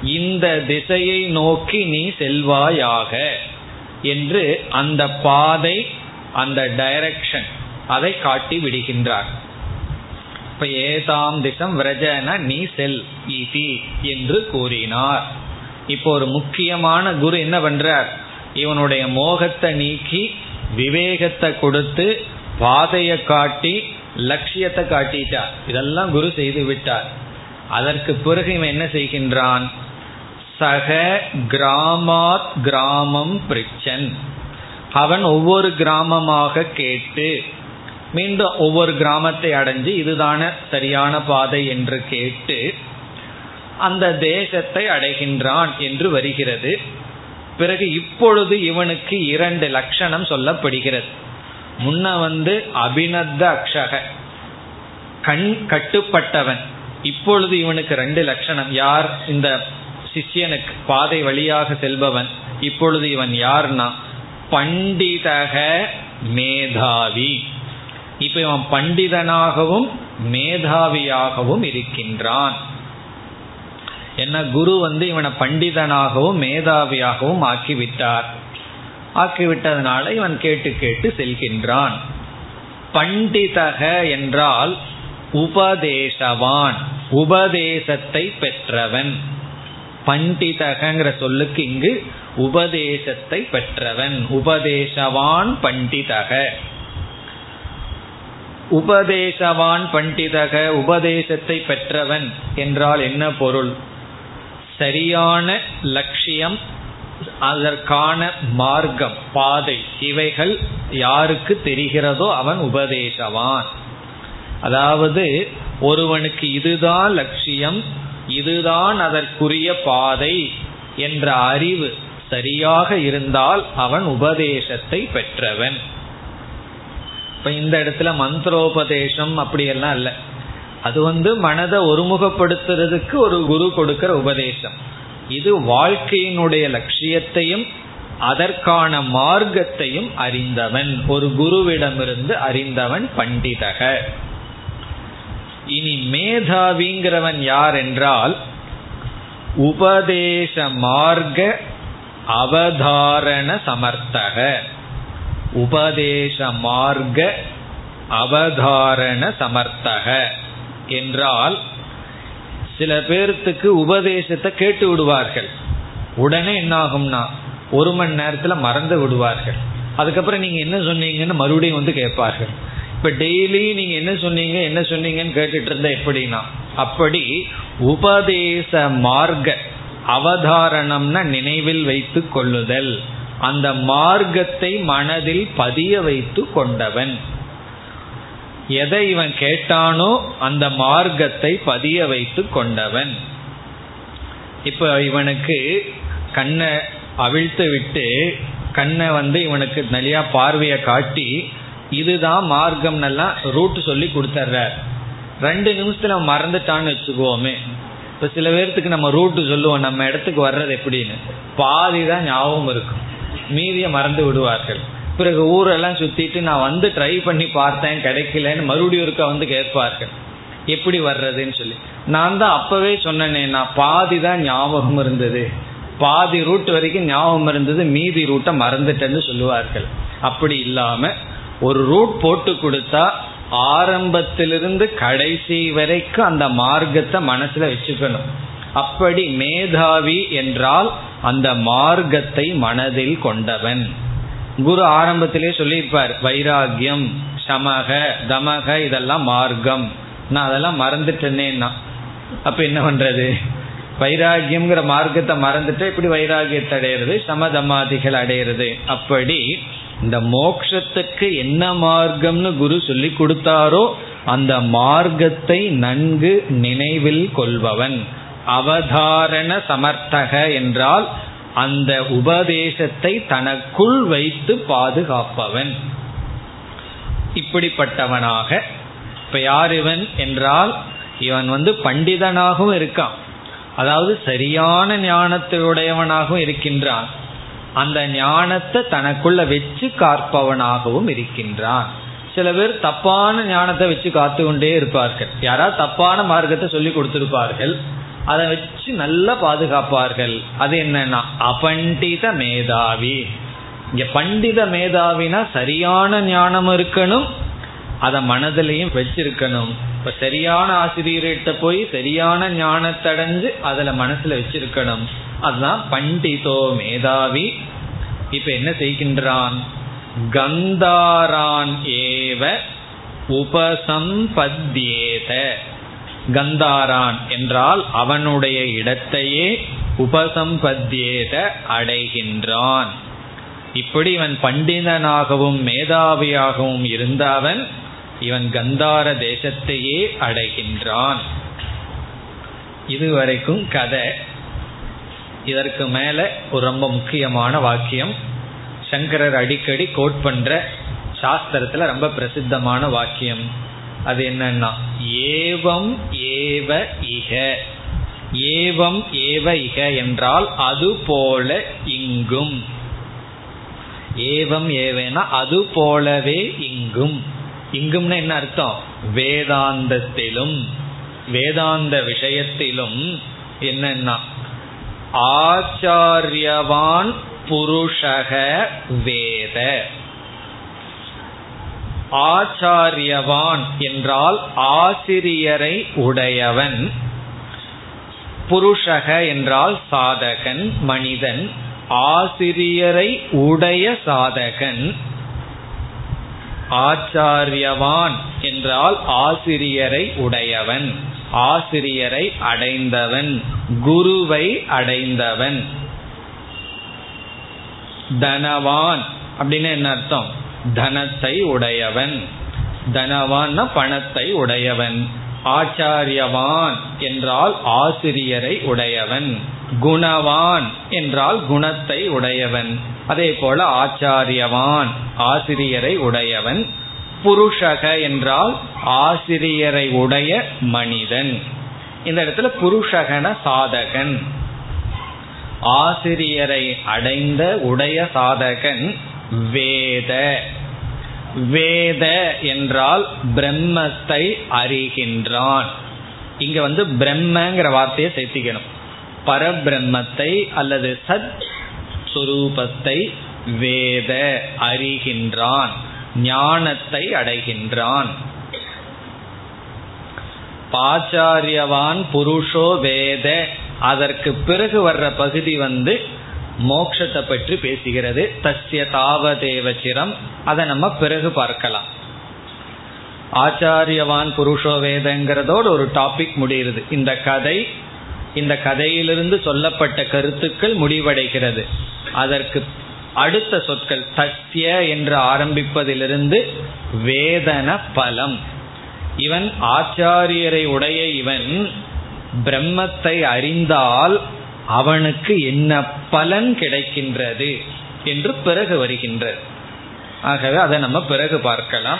இந்த திசையை நோக்கி நீ செல்வாயாக என்று அந்த பாதை அந்த டைரக்ஷன் அதை காட்டி விடுகின்றார். இப்ப ஏதாம் திசம் விரஜன நீ செல் இதி என்று கூறினார். இப்போ ஒரு முக்கியமான குரு என்ன பண்றார்? இவனுடைய மோகத்தை நீக்கி விவேகத்தை கொடுத்து பாதையை காட்டி லட்சியத்தை காட்டிட்டார் இதெல்லாம் குரு செய்து விட்டார். அதற்கு பிறகு இவன் என்ன செய்கின்றான்? சக கிராமாத் கிராமம் பிரிச்சன். அவன் ஒவ்வொரு கிராமமாக கேட்டு மீண்டும் ஒவ்வொரு கிராமத்தை அடைஞ்சு இதுதான சரியான பாதை என்று கேட்டு அந்த தேசத்தை அடைகின்றான் என்று வருகிறது. பிறகு இப்பொழுது இவனுக்கு இரண்டு லட்சணம் சொல்லப்படுகிறது. முன்ன வந்து அபிநத்த அக்ஷக கண் கட்டுப்பட்டவன். இப்பொழுது இவனுக்கு ரெண்டு லட்சணம். யார்? இந்த சிஷ்யனுக்கு பாதை வழியாக செல்பவன். இப்பொழுது இவன் யார்னா? பண்டிதக மேதாவி. இப்ப இவன் பண்டிதனாகவும் மேதாவியாகவும் இருக்கின்றான். ஏன்னா குரு வந்து இவனை பண்டிதனாகவும் மேதாவியாகவும் ஆக்கிவிட்டார். ஆக்கிவிட்டதுனால இவன் கேட்டு கேட்டு செல்கின்றான். பண்டிதக என்றால் உபதேசவான் உபதேசத்தை பெற்றவன். பண்டிதகங்கிற சொல்லுக்கு இங்கு உபதேசத்தை பெற்றவன். உபதேசவான் பண்டிதக. உபதேசவான் பண்டிதக உபதேசத்தை பெற்றவன் என்றால் என்ன பொருள்? சரியான லட்சியம் அதற்கான மார்க்கம் பாதை இவைகள் யாருக்கு தெரிகிறதோ அவன் உபதேசவான். அதாவது ஒருவனுக்கு இதுதான் லட்சியம் இதுதான் அதற்குரிய பாதை என்ற அறிவு சரியாக இருந்தால் அவன் உபதேசத்தை பெற்றவன். இப்ப இந்த இடத்துல மந்திரோபதேசம் அப்படியெல்லாம் இல்லை. அது வந்து மனதை ஒருமுகப்படுத்துறதுக்கு ஒரு குரு கொடுக்கிற உபதேசம். இது வாழ்க்கையினுடைய லட்சியத்தையும் அதற்கான மார்க்கத்தையும் அறிந்தவன். ஒரு குருவிடமிருந்து அறிந்தவன் பண்டிதக. இனி மேதாவிங்கிறவன் யார் என்றால் உபதேச மார்க்க அவதாரண சமர்த்தக. உபதேச மார்க்க அவதாரண சமர்த்தக. என்றால் சில பேர்த்துக்கு உபதேசத்தை கேட்டு விடுவார்கள். உடனே என்ன ஆகும்னா ஒரு மணி நேரத்தில் மறந்து விடுவார்கள். அதுக்கப்புறம் நீங்க என்ன சொன்னீங்கன்னு மறுபடியும் வந்து கேட்பார்கள். இப்ப டெய்லி நீங்க என்ன சொன்னீங்க என்ன சொன்னீங்கன்னு கேட்டுட்டு இருந்தா எப்படின்னா அப்படி உபதேச மார்க்க அவதாரணம்னா நினைவில் வைத்து கொள்ளுதல். அந்த மார்க்கத்தை மனதில் பதிய வைத்து கொண்டவன். எதை இவன் கேட்டானோ அந்த மார்க்கத்தை பதிய வைத்து கொண்டவன். இப்ப இவனுக்கு கண்ணை அவிழ்த்து விட்டு கண்ணை வந்து இவனுக்கு நிறையா பார்வையை காட்டி இதுதான் மார்க்கம் எல்லாம் ரூட் சொல்லி கொடுத்துட்றார் ரெண்டு நிமிஷத்துல மறந்துட்டான்னு வச்சுக்குவோமே இப்ப சில பேர்த்துக்கு நம்ம ரூட்டு சொல்லுவோம் நம்ம இடத்துக்கு வர்றது எப்படின்னு. பாதி தான் ஞாபகம் இருக்கும். மீதியை மறந்து விடுவார்கள். பிறகு ஊரெல்லாம் சுத்திட்டு நான் வந்து ட்ரை பண்ணி பார்த்தேன் கிடைக்கலன்னு மறுபடியும் இருக்க வந்து கேட்பார்கள். எப்படி வர்றதுன்னு சொல்லி. நான் தான் அப்பவே சொன்னேனே நான் பாதி தான் ஞாபகம் இருந்தது. பாதி ரூட் வரைக்கும் ஞாபகம் இருந்தது மீதி ரூட்டை மறந்துட்டேன்னு சொல்லுவார்கள். அப்படி இல்லாம ஒரு ரூட் போட்டு கொடுத்தா ஆரம்பத்திலிருந்து கடைசி வரைக்கும் அந்த மார்க்கத்தை மனசுல வச்சுக்கணும். அப்படி மேதாவி என்றால் அந்த மார்க்கத்தை மனதில் கொண்டவன். குரு ஆரம்பத்திலே சொல்லியிருப்பார் வைராகியம் சமக தமக இதெல்லாம் மார்க்கம். நான் அதெல்லாம் மறந்துட்டேனேன்னா. அப்ப என்ன பண்றது? வைராகியம்ங்கிற மார்க்கத்தை மறந்துட்டு இப்படி வைராகியத்தை அடையிறது சமதமாதிகள் அடையிறது. அப்படி இந்த மோக்ஷத்துக்கு என்ன மார்க்கம்னு குரு சொல்லி கொடுத்தாரோ அந்த மார்க்கத்தை நன்கு நினைவில் கொள்பவன். அவதாரண சமர்த்தக என்றால் அந்த உபதேசத்தை தனக்குள் வைத்து பாதுகாப்பவன். இப்படிப்பட்டவனாக இப்ப யார் இவன் என்றால் இவன் வந்து பண்டிதனாகவும் இருக்கான். அதாவது சரியான ஞானத்தையுடையவனாகவும் இருக்கின்றான். அந்த ஞானத்தை தனக்குள்ள வச்சு காப்பவனாகவும் இருக்கின்றான். சில பேர் தப்பான ஞானத்தை வச்சு காத்து கொண்டே இருப்பார்கள். யாராவது தப்பான மார்க்கத்தை சொல்லி கொடுத்திருப்பார்கள். அதை வச்சு நல்லா பாதுகாப்பார்கள். அது என்னன்னா அபண்டித மேதாவி. இங்க பண்டித மேதாவினா சரியான ஞானம் இருக்கணும் அதை மனதிலையும் வச்சிருக்கணும். இப்ப சரியான ஆசிரியர்கிட்ட போய் சரியான ஞானத்தடைஞ்சு அதில் அதுல மனசுல வச்சிருக்கணும். அதுதான் பண்டிதோ மேதாவி. இப்ப என்ன செய்கின்றான்? கந்தாரான் ஏவ உபசம்பத்யேத கந்தாரான் என்றால் அவனுடைய இடத்தையே உபசம்பத்தியேத அடைகின்றான். இப்படி இவன் பண்டிதனாகவும் மேதாவியாகவும் இருந்தவன் இவன் கந்தார தேசத்தையே அடைகின்றான். இதுவரைக்கும் கதை. இதற்கு மேல ஒரு ரொம்ப முக்கியமான வாக்கியம். சங்கரர் அடிக்கடி கோட் பண்ற சாஸ்திரத்துல ரொம்ப பிரசித்தமான வாக்கியம். அது என்னன்னா ஏவம் ஏவ இக. ஏவம் ஏவ இக என்றால் அது போல இங்கும். ஏவம் ஏவேனா அது போலவே இங்கும். இங்கும்னு என்ன அர்த்தம்? வேதாந்தத்திலும் வேதாந்த விஷயத்திலும் என்னன்னா ஆச்சாரியவான் புருஷக வேத. ஆச்சாரியவான் என்றால் ஆசிரியரை உடையவன். புருஷக என்றால் சாதகன் மனிதன். ஆசிரியரை உடைய சாதகன். ஆச்சாரியவான் என்றால் ஆசிரியரை உடையவன். ஆசிரியரை அடைந்தவன். குருவை அடைந்தவன். தனவான் அப்படின்னு என்ன அர்த்தம்? தனத்தை உடையவன். தனவான் பணத்தை உடையவன். ஆச்சாரியவான் என்றால் ஆசிரியரை உடையவன். குணவான் என்றால் குணத்தை உடையவன். அதே போல ஆச்சாரியவான் ஆசிரியரை உடையவன். புருஷக என்றால் ஆசிரியரை உடைய மனிதன். இந்த இடத்துல புருஷகன சாதகன். ஆசிரியரை அடைந்த உடைய சாதகன் வேத. வேத என்றால் பிரம்மத்தை அறிகின்றான். இங்க வந்து பிரம்மங்கிற வார்த்தையை சேர்த்திக்கணும். பரபிரம்மத்தை அல்லது சத் சுரூபத்தை வேத அறிகின்றான். ஞானத்தை அடைகின்றான். பாச்சாரியவான் புருஷோ வேத. அதற்கு பிறகு வர்ற பகுதி வந்து மோக்ஷத்தை பற்றி பேசுகிறது. தஸ்ய தாவதேவச்சிரம் அதை நம்ம பிறகு பார்க்கலாம். ஆச்சாரியவான் புருஷோ வேதங்கிறதோடு ஒரு டாபிக் முடிகிறது. இந்த கதை இந்த கதையிலிருந்து சொல்லப்பட்ட கருத்துக்கள் முடிவடைகிறது. அதற்கு அடுத்த சொற்கள் தஸ்ய என்று ஆரம்பிப்பதிலிருந்து வேதன பலம். இவன் ஆச்சாரியரை உடைய இவன் பிரம்மத்தை அறிந்தால் அவனுக்கு என்ன பலன் கிடைக்கின்றது என்று பிறகு வருகின்றது. ஆகவே அதை நம்ம பிறகு பார்க்கலாம்.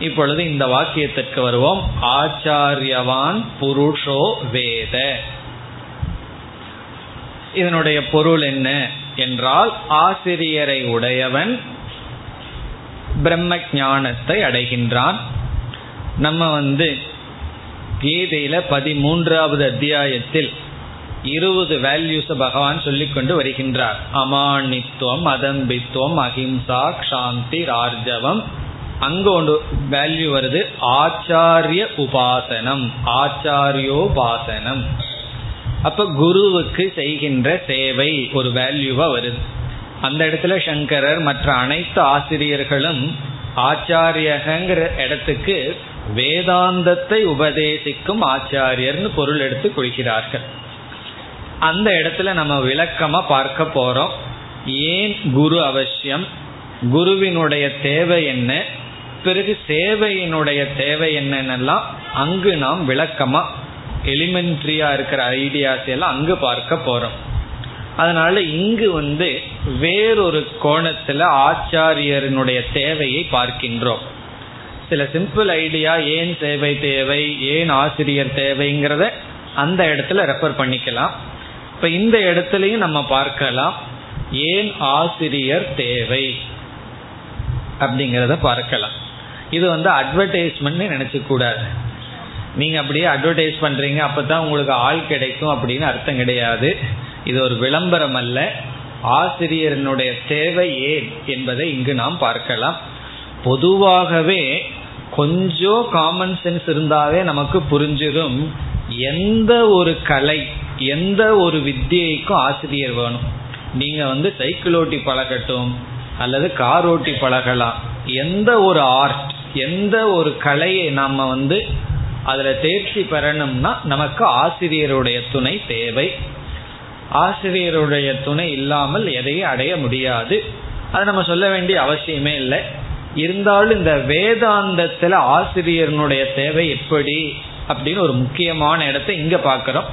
இப்பொழுது இந்த வாக்கியத்திற்கு வருவோம். ஆச்சாரியவான் புருஷோ வேத. இதனுடைய பொருள் என்ன என்றால் ஆசிரியரை உடையவன் பிரம்ம ஞானத்தை அடைகின்றான். நம்ம வந்து கீதையில பதிமூன்றாவது அத்தியாயத்தில் இருபது வேல்யூஸ் பகவான் சொல்லிக்கொண்டு வருகின்றார். அமானித்துவம் அதம்பித்துவம் அஹிம்சா சாந்தி ரார்ஜவம் அங்க ஒன்று வேல்யூ வருது ஆச்சாரிய உபாசனம் ஆச்சாரியோபாசனம். அப்ப குருவுக்கு செய்கின்ற சேவை ஒரு வேல்யூவா வருது. அந்த இடத்துல சங்கரர் மற்ற அனைத்து ஆசிரியர்களும் ஆச்சாரியகங்கிற இடத்துக்கு வேதாந்தத்தை உபதேசிக்கும் ஆச்சாரியர்னு பொருள் எடுத்து கொள்கிறார்கள். அந்த இடத்துல நம்ம விளக்கமா பார்க்க போறோம். ஏன் குரு அவசியம்? குருவினுடைய தேவை என்ன? பிறகு சேவையினுடைய தேவை என்னன்னெல்லாம் அங்கு நாம் விளக்கமா எலிமெண்ட்ரியா இருக்கிற ஐடியாஸ் எல்லாம் அங்கு பார்க்க போறோம். அதனால இங்கு வந்து வேறொரு கோணத்துல ஆச்சாரியனுடைய தேவையை பார்க்கின்றோம். சில சிம்பிள் ஐடியா ஏன் சேவை தேவை ஏன் ஆசிரியர் தேவைங்கிறத அந்த இடத்துல ரெஃபர் பண்ணிக்கலாம். இப்ப இந்த இடத்துலையும் நம்ம பார்க்கலாம் ஏன் ஆசிரியர் தேவை அப்படிங்கிறத பார்க்கலாம். இது வந்து அட்வர்டைஸ்மெண்ட் நினைச்சு கூடாது. நீங்க அப்படியே அட்வர்டைஸ் பண்றீங்க அப்பதான் உங்களுக்கு ஆள் கிடைக்கும் அப்படின்னு அர்த்தம் கிடையாது. இது ஒரு விளம்பரம் அல்ல. ஆசிரியரனுடைய தேவை ஏன் என்பதை இங்கு நாம் பார்க்கலாம். பொதுவாகவே கொஞ்சம் காமன் சென்ஸ் இருந்தாவே நமக்கு புரிஞ்சிடும் எந்த ஒரு கலை எந்த ஒரு வித்தியைக்கும் ஆசிரியர் வேணும். நீங்க வந்து சைக்கிள் ஓட்டி பழகட்டும் அல்லது கார் ஓட்டி பழகலாம். எந்த ஒரு ஆர்ட் எந்த ஒரு கலையை நம்ம வந்து அதில் தேர்ச்சி பெறணும்னா நமக்கு ஆசிரியருடைய துணை தேவை. ஆசிரியருடைய துணை இல்லாமல் எதையும் அடைய முடியாது. அதை நம்ம சொல்ல வேண்டிய அவசியமே இல்லை. இருந்தாலும் இந்த வேதாந்தத்தில் ஆசிரியர்னுடைய தேவை எப்படி அப்படின்னு ஒரு முக்கியமான இடத்தை இங்கே பார்க்குறோம்.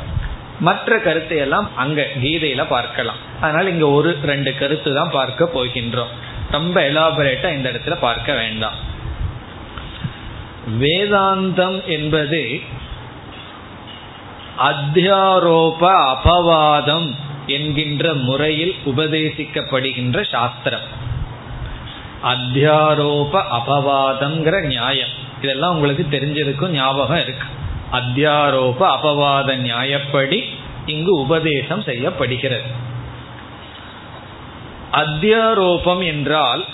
மற்ற கருத்தை எல்லாம் அங்க கீதையில பார்க்கலாம். அதனால இங்க ஒரு ரெண்டு கருத்து தான் பார்க்க போகின்றோம். ரொம்ப எலாபரேட்டா இந்த இடத்துல பார்க்க வேண்டாம். வேதாந்தம் என்பது அத்தியாரோப அபவாதம் என்கின்ற முறையில் உபதேசிக்கப்படுகின்ற சாஸ்திரம். அத்தியாரோப அபவாதம்ங்கிற நியாயம். இதெல்லாம் உங்களுக்கு தெரிஞ்சிருக்கும் ஞாபகம் இருக்கு. அத்தியாரோப அபவாத நியாயப்படி இங்கு உபதேசம் செய்யப்படுகிறது. அத்தியாரோபம் என்றால்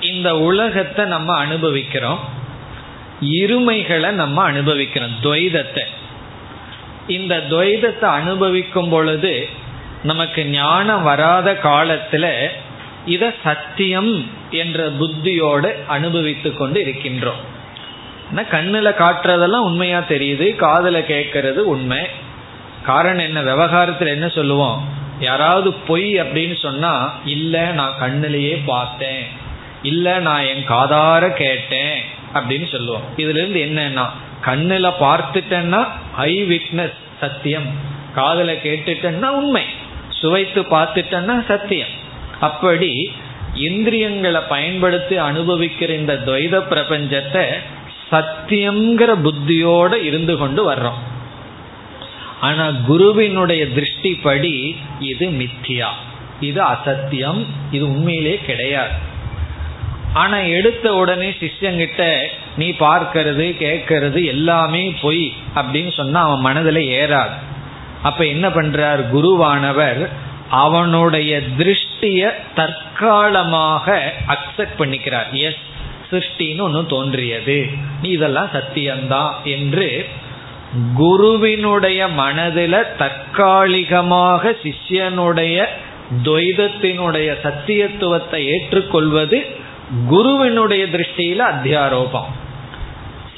இந்த உலகத்தை நம்ம அனுபவிக்கிறோம் இருமைகளை நம்ம அனுபவிக்கிறோம் துவைதத்தை. இந்த துவைதத்தை அனுபவிக்கும் பொழுது நமக்கு ஞானம் வராத காலத்துல இத சத்தியம் என்ற புத்தியோடு அனுபவித்து கொண்டு இருக்கின்றோம். கண்ணுல காட்டுறதெல்லாம் உண்மையா தெரியுது காதல கேட்கறது உண்மை. காரணம் என்ன? விவகாரத்துல என்ன சொல்லுவோம்? யாராவது பொய் அப்படின்னு சொன்னா இல்ல நான் கண்ணிலேயே பார்த்தேன். இல்ல நான் என் காதார கேட்டேன். அப்படின்னு சொல்லுவோம். இதுல இருந்து என்னன்னா கண்ணுல பார்த்துட்டேன்னா ஐ விட்னஸ் சத்தியம். காதல கேட்டுட்டேன்னா உண்மை. சுவைத்து பார்த்துட்டேன்னா சத்தியம். அப்படி இந்திரியங்களை பயன்படுத்தி அனுபவிக்கிற இந்த துவைத பிரபஞ்சத்தை சத்தியம்ங்கிற புத்தியோட இருந்து கொண்டு வர்றோம். ஆனா குருவினுடைய திருஷ்டிப்படி இது மித்தியா. இது அசத்தியம் இது உண்மையிலே கிடையாது. ஆனா எடுத்த உடனே சிஷ்யங்கிட்ட நீ பார்க்கறது கேட்கறது எல்லாமே பொய் அப்படின்னு சொன்னா அவன் மனதில் ஏறாது. அப்ப என்ன பண்றார்? குருவானவர் அவனுடைய திருஷ்டிய தற்காலமாக அக்செப்ட் பண்ணிக்கிறார். எஸ் சிருஷ்டின்னு ஒன்று தோன்றியது. நீ இதெல்லாம் சத்தியம்தான் என்று குருவினுடைய மனதில் தற்காலிகமாக சிஷ்யனுடைய துவைதத்தினுடைய சத்தியத்துவத்தை ஏற்றுக்கொள்வது குருவினுடைய திருஷ்டியில அத்தியாரோபம்.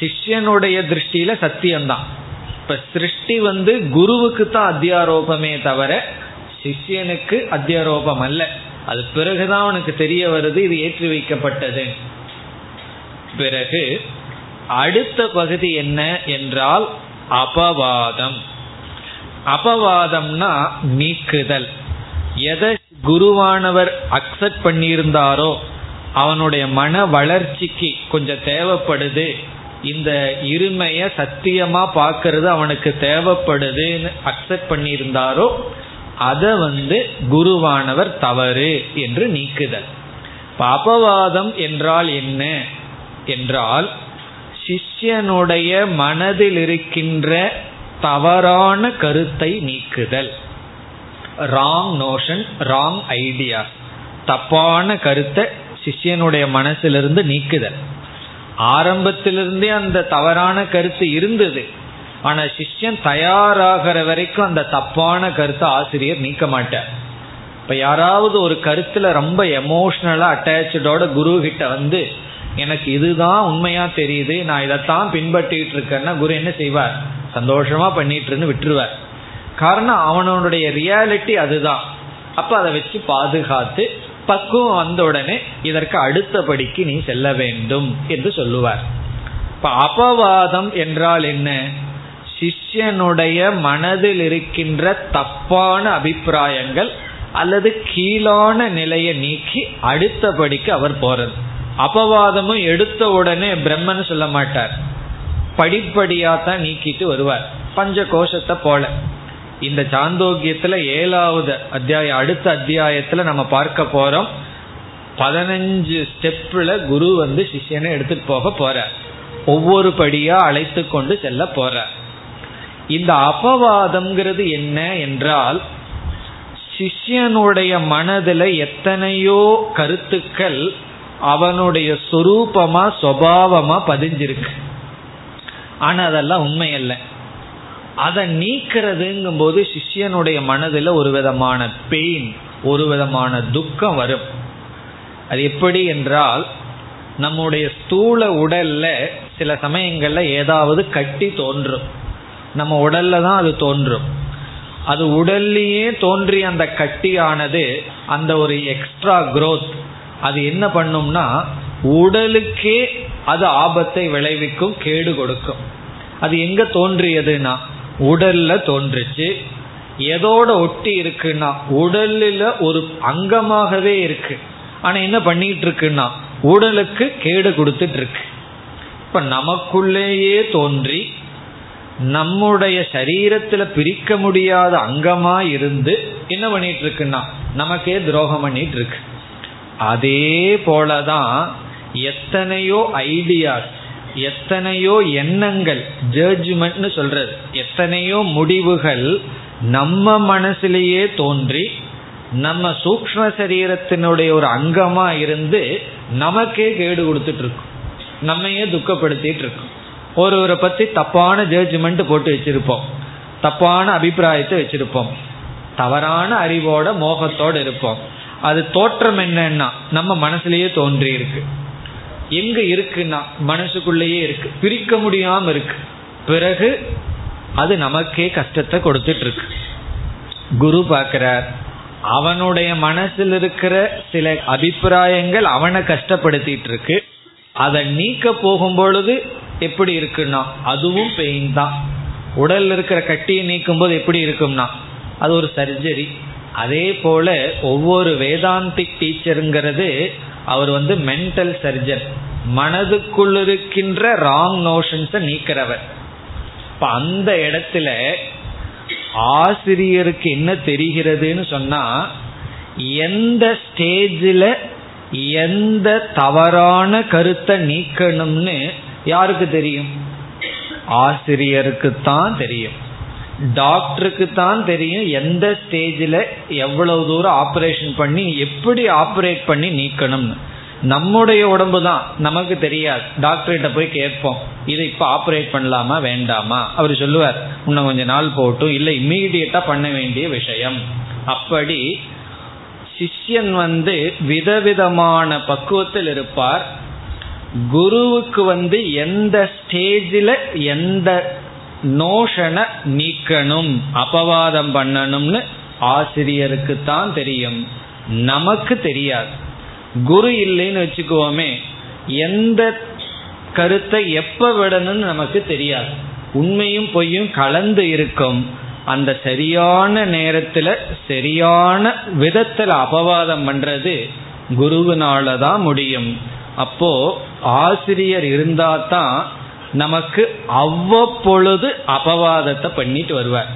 சிஷ்யனுடைய திருஷ்டியில சத்தியம்தான் இப்ப சிருஷ்டி வந்து குருவுக்கு தான் அத்தியாரோபமே தவிர சிஷ்யனுக்கு அத்தியாரோபம் அல்ல. அது பிறகுதான் அவனுக்கு தெரிய வருது இது ஏற்றி வைக்கப்பட்டது. பிறகு அடுத்த பகுதி என்ன என்றால் அபவாதம். அபவாதம்னா நீக்குதல். எதை குருவானவர் அக்செப்ட் பண்ணியிருந்தாரோ அவனுடைய மன வளர்ச்சிக்கு கொஞ்சம் தேவைப்படுது. இந்த இருமைய சத்தியமா பார்க்கறது அவனுக்கு தேவைப்படுதுன்னு அக்செப்ட் பண்ணியிருந்தாரோ அதை வந்து குருவானவர் தவறு என்று நீக்குதல். அபவாதம் என்றால் என்ன? என்றால் சிஷ்யனுடைய மனதில் இருக்கின்ற தவறான கருத்தை நீக்குதல். ராங் நோஷன் ராங் ஐடியா தப்பான கருத்தை சிஷ்யனுடைய மனசிலிருந்து நீக்குதல். ஆரம்பத்திலிருந்தே அந்த தவறான கருத்து இருந்தது. ஆனா சிஷ்யன் தயாராகிற வரைக்கும் அந்த தப்பான கருத்தை ஆசிரியர் நீக்க மாட்டார். இப்ப யாராவது ஒரு கருத்துல ரொம்ப எமோஷனலா அட்டாச்சோட குரு கிட்ட வந்து எனக்கு இதுதான் உண்மையா தெரியுது நான் இதைத்தான் பின்பற்றிட்டு இருக்கேன்னா குரு என்ன செய்வார்? சந்தோஷமா பண்ணிட்டுருந்து விட்டுருவார். காரணம் அவனுடைய ரியாலிட்டி அதுதான். அப்ப அதை வச்சு பாதுகாத்து பக்குவம் வந்த உடனே இதற்கு அடுத்தபடிக்கு நீ செல்ல வேண்டும் என்று சொல்லுவார். இப்ப அபவாதம் என்றால் என்ன? சிஷ்யனுடைய மனதில் இருக்கின்ற தப்பான அபிப்பிராயங்கள் அல்லது கீழான நிலையை நீக்கி அடுத்தபடிக்கு அவர் போறது. அபவாதமும் எடுத்த உடனே பிரம்மன் சொல்ல மாட்டார். படிப்படியா தான் நீக்கிட்டு வருவார். பஞ்ச கோஷத்தை போல. இந்த சாந்தோக்கியத்துல ஏழாவது அத்தியாயம் அடுத்த அத்தியாயத்துல நம்ம பார்க்க போறோம். பதினஞ்சு ஸ்டெப்ல குரு வந்து சிஷியனை எடுத்துட்டு போக போற ஒவ்வொரு படியா அழைத்து கொண்டு செல்ல போற இந்த அபவாதம்ங்கிறது என்ன என்றால் சிஷ்யனுடைய மனதில் எத்தனையோ கருத்துக்கள் அவனுடைய சொரூபமா சுவாவமா பதிஞ்சிருக்கு. ஆனா அதெல்லாம் உண்மை அல்ல அதை நீக்கிறதுங்கும் போது சிஷ்யனுடைய மனதில் ஒரு விதமான பெயின் ஒரு விதமான துக்கம் வரும். அது எப்படி என்றால் நம்முடைய ஸ்தூல உடல்ல சில சமயங்கள்ல ஏதாவது கட்டி தோன்றும். நம்ம உடல்ல தான் அது தோன்றும். அது உடல்லையே தோன்றிய அந்த கட்டியானது அந்த ஒரு எக்ஸ்ட்ரா குரோத் அது என்ன பண்ணும்னா உடலுக்கே அது ஆபத்தை விளைவிக்கும் கேடு கொடுக்கும். அது எங்க தோன்றியதுன்னா உடல்ல தோன்றுச்சு. எதோட ஒட்டி இருக்குன்னா உடலில் ஒரு அங்கமாகவே இருக்கு. ஆனா என்ன பண்ணிட்டு இருக்குன்னா உடலுக்கு கேடு கொடுத்துட்டு இருக்கு. இப்ப நமக்குள்ளேயே தோன்றி நம்முடைய சரீரத்துல பிரிக்க முடியாத அங்கமா இருந்து என்ன பண்ணிட்டு இருக்குன்னா நமக்கே துரோகம் பண்ணிட்டு இருக்கு. அதே போலதான் எத்தனையோ ஐடியாஸ் எத்தனையோ எண்ணங்கள் ஜட்ஜ்மெண்ட்னு சொல்றது. எத்தனையோ முடிவுகள் நம்ம மனசுலேயே தோன்றி நம்ம சூக்ம சரீரத்தினுடைய ஒரு அங்கமா இருந்து நமக்கே கேடு கொடுத்துட்டு இருக்கும். நம்மையே துக்கப்படுத்திட்டு இருக்கும். ஒருவரை பத்தி தப்பான ஜட்ஜ்மெண்ட் போட்டு வச்சிருப்போம். தப்பான அபிப்பிராயத்தை வச்சிருப்போம். தவறான அறிவோட மோகத்தோட இருப்போம். அது தோற்றம் என்னன்னா நம்ம மனசுலயே தோன்றி இருக்கு. எங்க இருக்குன்னா மனசுக்குள்ளேயே இருக்கு. பிரிக்க முடியாம இருக்கு. பிறகு அது நமக்கே கஷ்டத்தை கொடுத்துட்டு இருக்கு. குரு பார்க்கிறார் அவனுடைய மனசில் இருக்கிற சில அபிப்பிராயங்கள் அவனை கஷ்டப்படுத்திட்டு இருக்கு. அதை நீக்க போகும் பொழுது எப்படி இருக்குன்னா அதுவும் பெயின் தான். உடல்ல இருக்கிற கட்டியை நீக்கும் போது எப்படி இருக்கும்னா அது ஒரு சர்ஜரி அதே போல ஒவ்வொரு வேதாந்திக் டீச்சருங்கிறது அவர் வந்து மென்டல் சர்ஜன் மனதுக்குள் இருக்கின்ற ராங் நோஷன்ஸை நீக்கிறவர். இப்ப அந்த இடத்துல ஆசிரியருக்கு என்ன தெரிகிறதுன்னு சொன்னா எந்த ஸ்டேஜில் எந்த தவறான கருத்தை நீக்கணும்னு யாருக்கு தெரியும்? ஆசிரியருக்கு தான் தெரியும். டாக்டருக்கு தான் தெரியும் எந்த ஸ்டேஜில் எவ்வளவு தூரம் ஆப்ரேஷன் பண்ணி எப்படி ஆப்ரேட் பண்ணி நீக்கணும்னு. நம்முடைய உடம்பு தான் நமக்கு தெரியாது. டாக்டர்கிட்ட போய் கேட்போம் இதை இப்போ ஆப்ரேட் பண்ணலாமா வேண்டாமா? அவர் சொல்லுவார் இன்னும் கொஞ்ச நாள் போட்டும். இல்லை இம்மீடியட்டா பண்ண வேண்டிய விஷயம். அப்படி சிஷ்யன் வந்து விதவிதமான பக்குவத்தில் இருப்பார். குருவுக்கு வந்து எந்த ஸ்டேஜில் எந்த நோஷனை நீக்கணும் அபவாதம் பண்ணணும்னு ஆசிரியருக்கு தான் தெரியும். நமக்கு தெரியாது. குரு இல்லைன்னு வச்சுக்குவோமே எந்த கருத்தை எப்ப விடணும்னு நமக்கு தெரியாது. உண்மையும் பொய்யும் கலந்து இருக்கும். அந்த சரியான நேரத்துல சரியான விதத்துல அபவாதம் பண்றது குருவினால தான் முடியும். அப்போ ஆசிரியர் இருந்தாதான் நமக்கு அவ்வப்பொழுது அபவாதத்தை பண்ணிட்டு வருவார்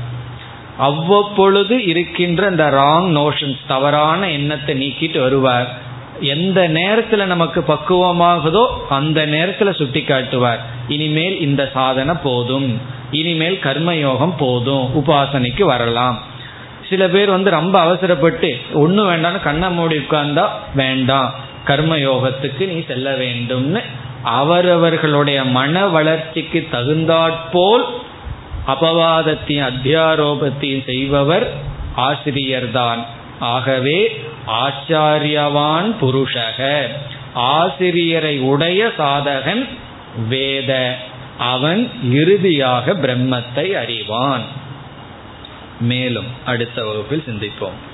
அவ்வப்பொழுது இருக்கின்ற இந்த ராங் நோஷன்ஸ் தவறான எண்ணத்தை நீக்கிட்டு வருவார் எந்த நேரத்துல நமக்கு பக்குவமாகுதோ அந்த நேரத்துல சுட்டி காட்டுவார் இனிமேல் இந்த சாதனை போதும். இனிமேல் கர்மயோகம் போதும். உபாசனைக்கு வரலாம். சில பேர் வந்து ரொம்ப அவசரப்பட்டு ஒன்றும் வேண்டாம்னு கண்ணை மூடி உட்கார்ந்தா வேண்டாம். கர்மயோகத்துக்கு நீ செல்ல வேண்டும்னு அவரவர்களுடைய மன வளர்ச்சிக்கு தகுந்தாற்போல் அபவாதத்தையும் அத்தியாரோபத்தையும் செய்பவர் ஆசிரியர்தான். ஆகவே ஆச்சாரியவான் புருஷக. ஆசிரியரை உடைய சாதகன் வேத. அவன் இறுதியாக பிரம்மத்தை அறிவான். மேலும் அடுத்த வகுப்பில் சிந்திப்போம்.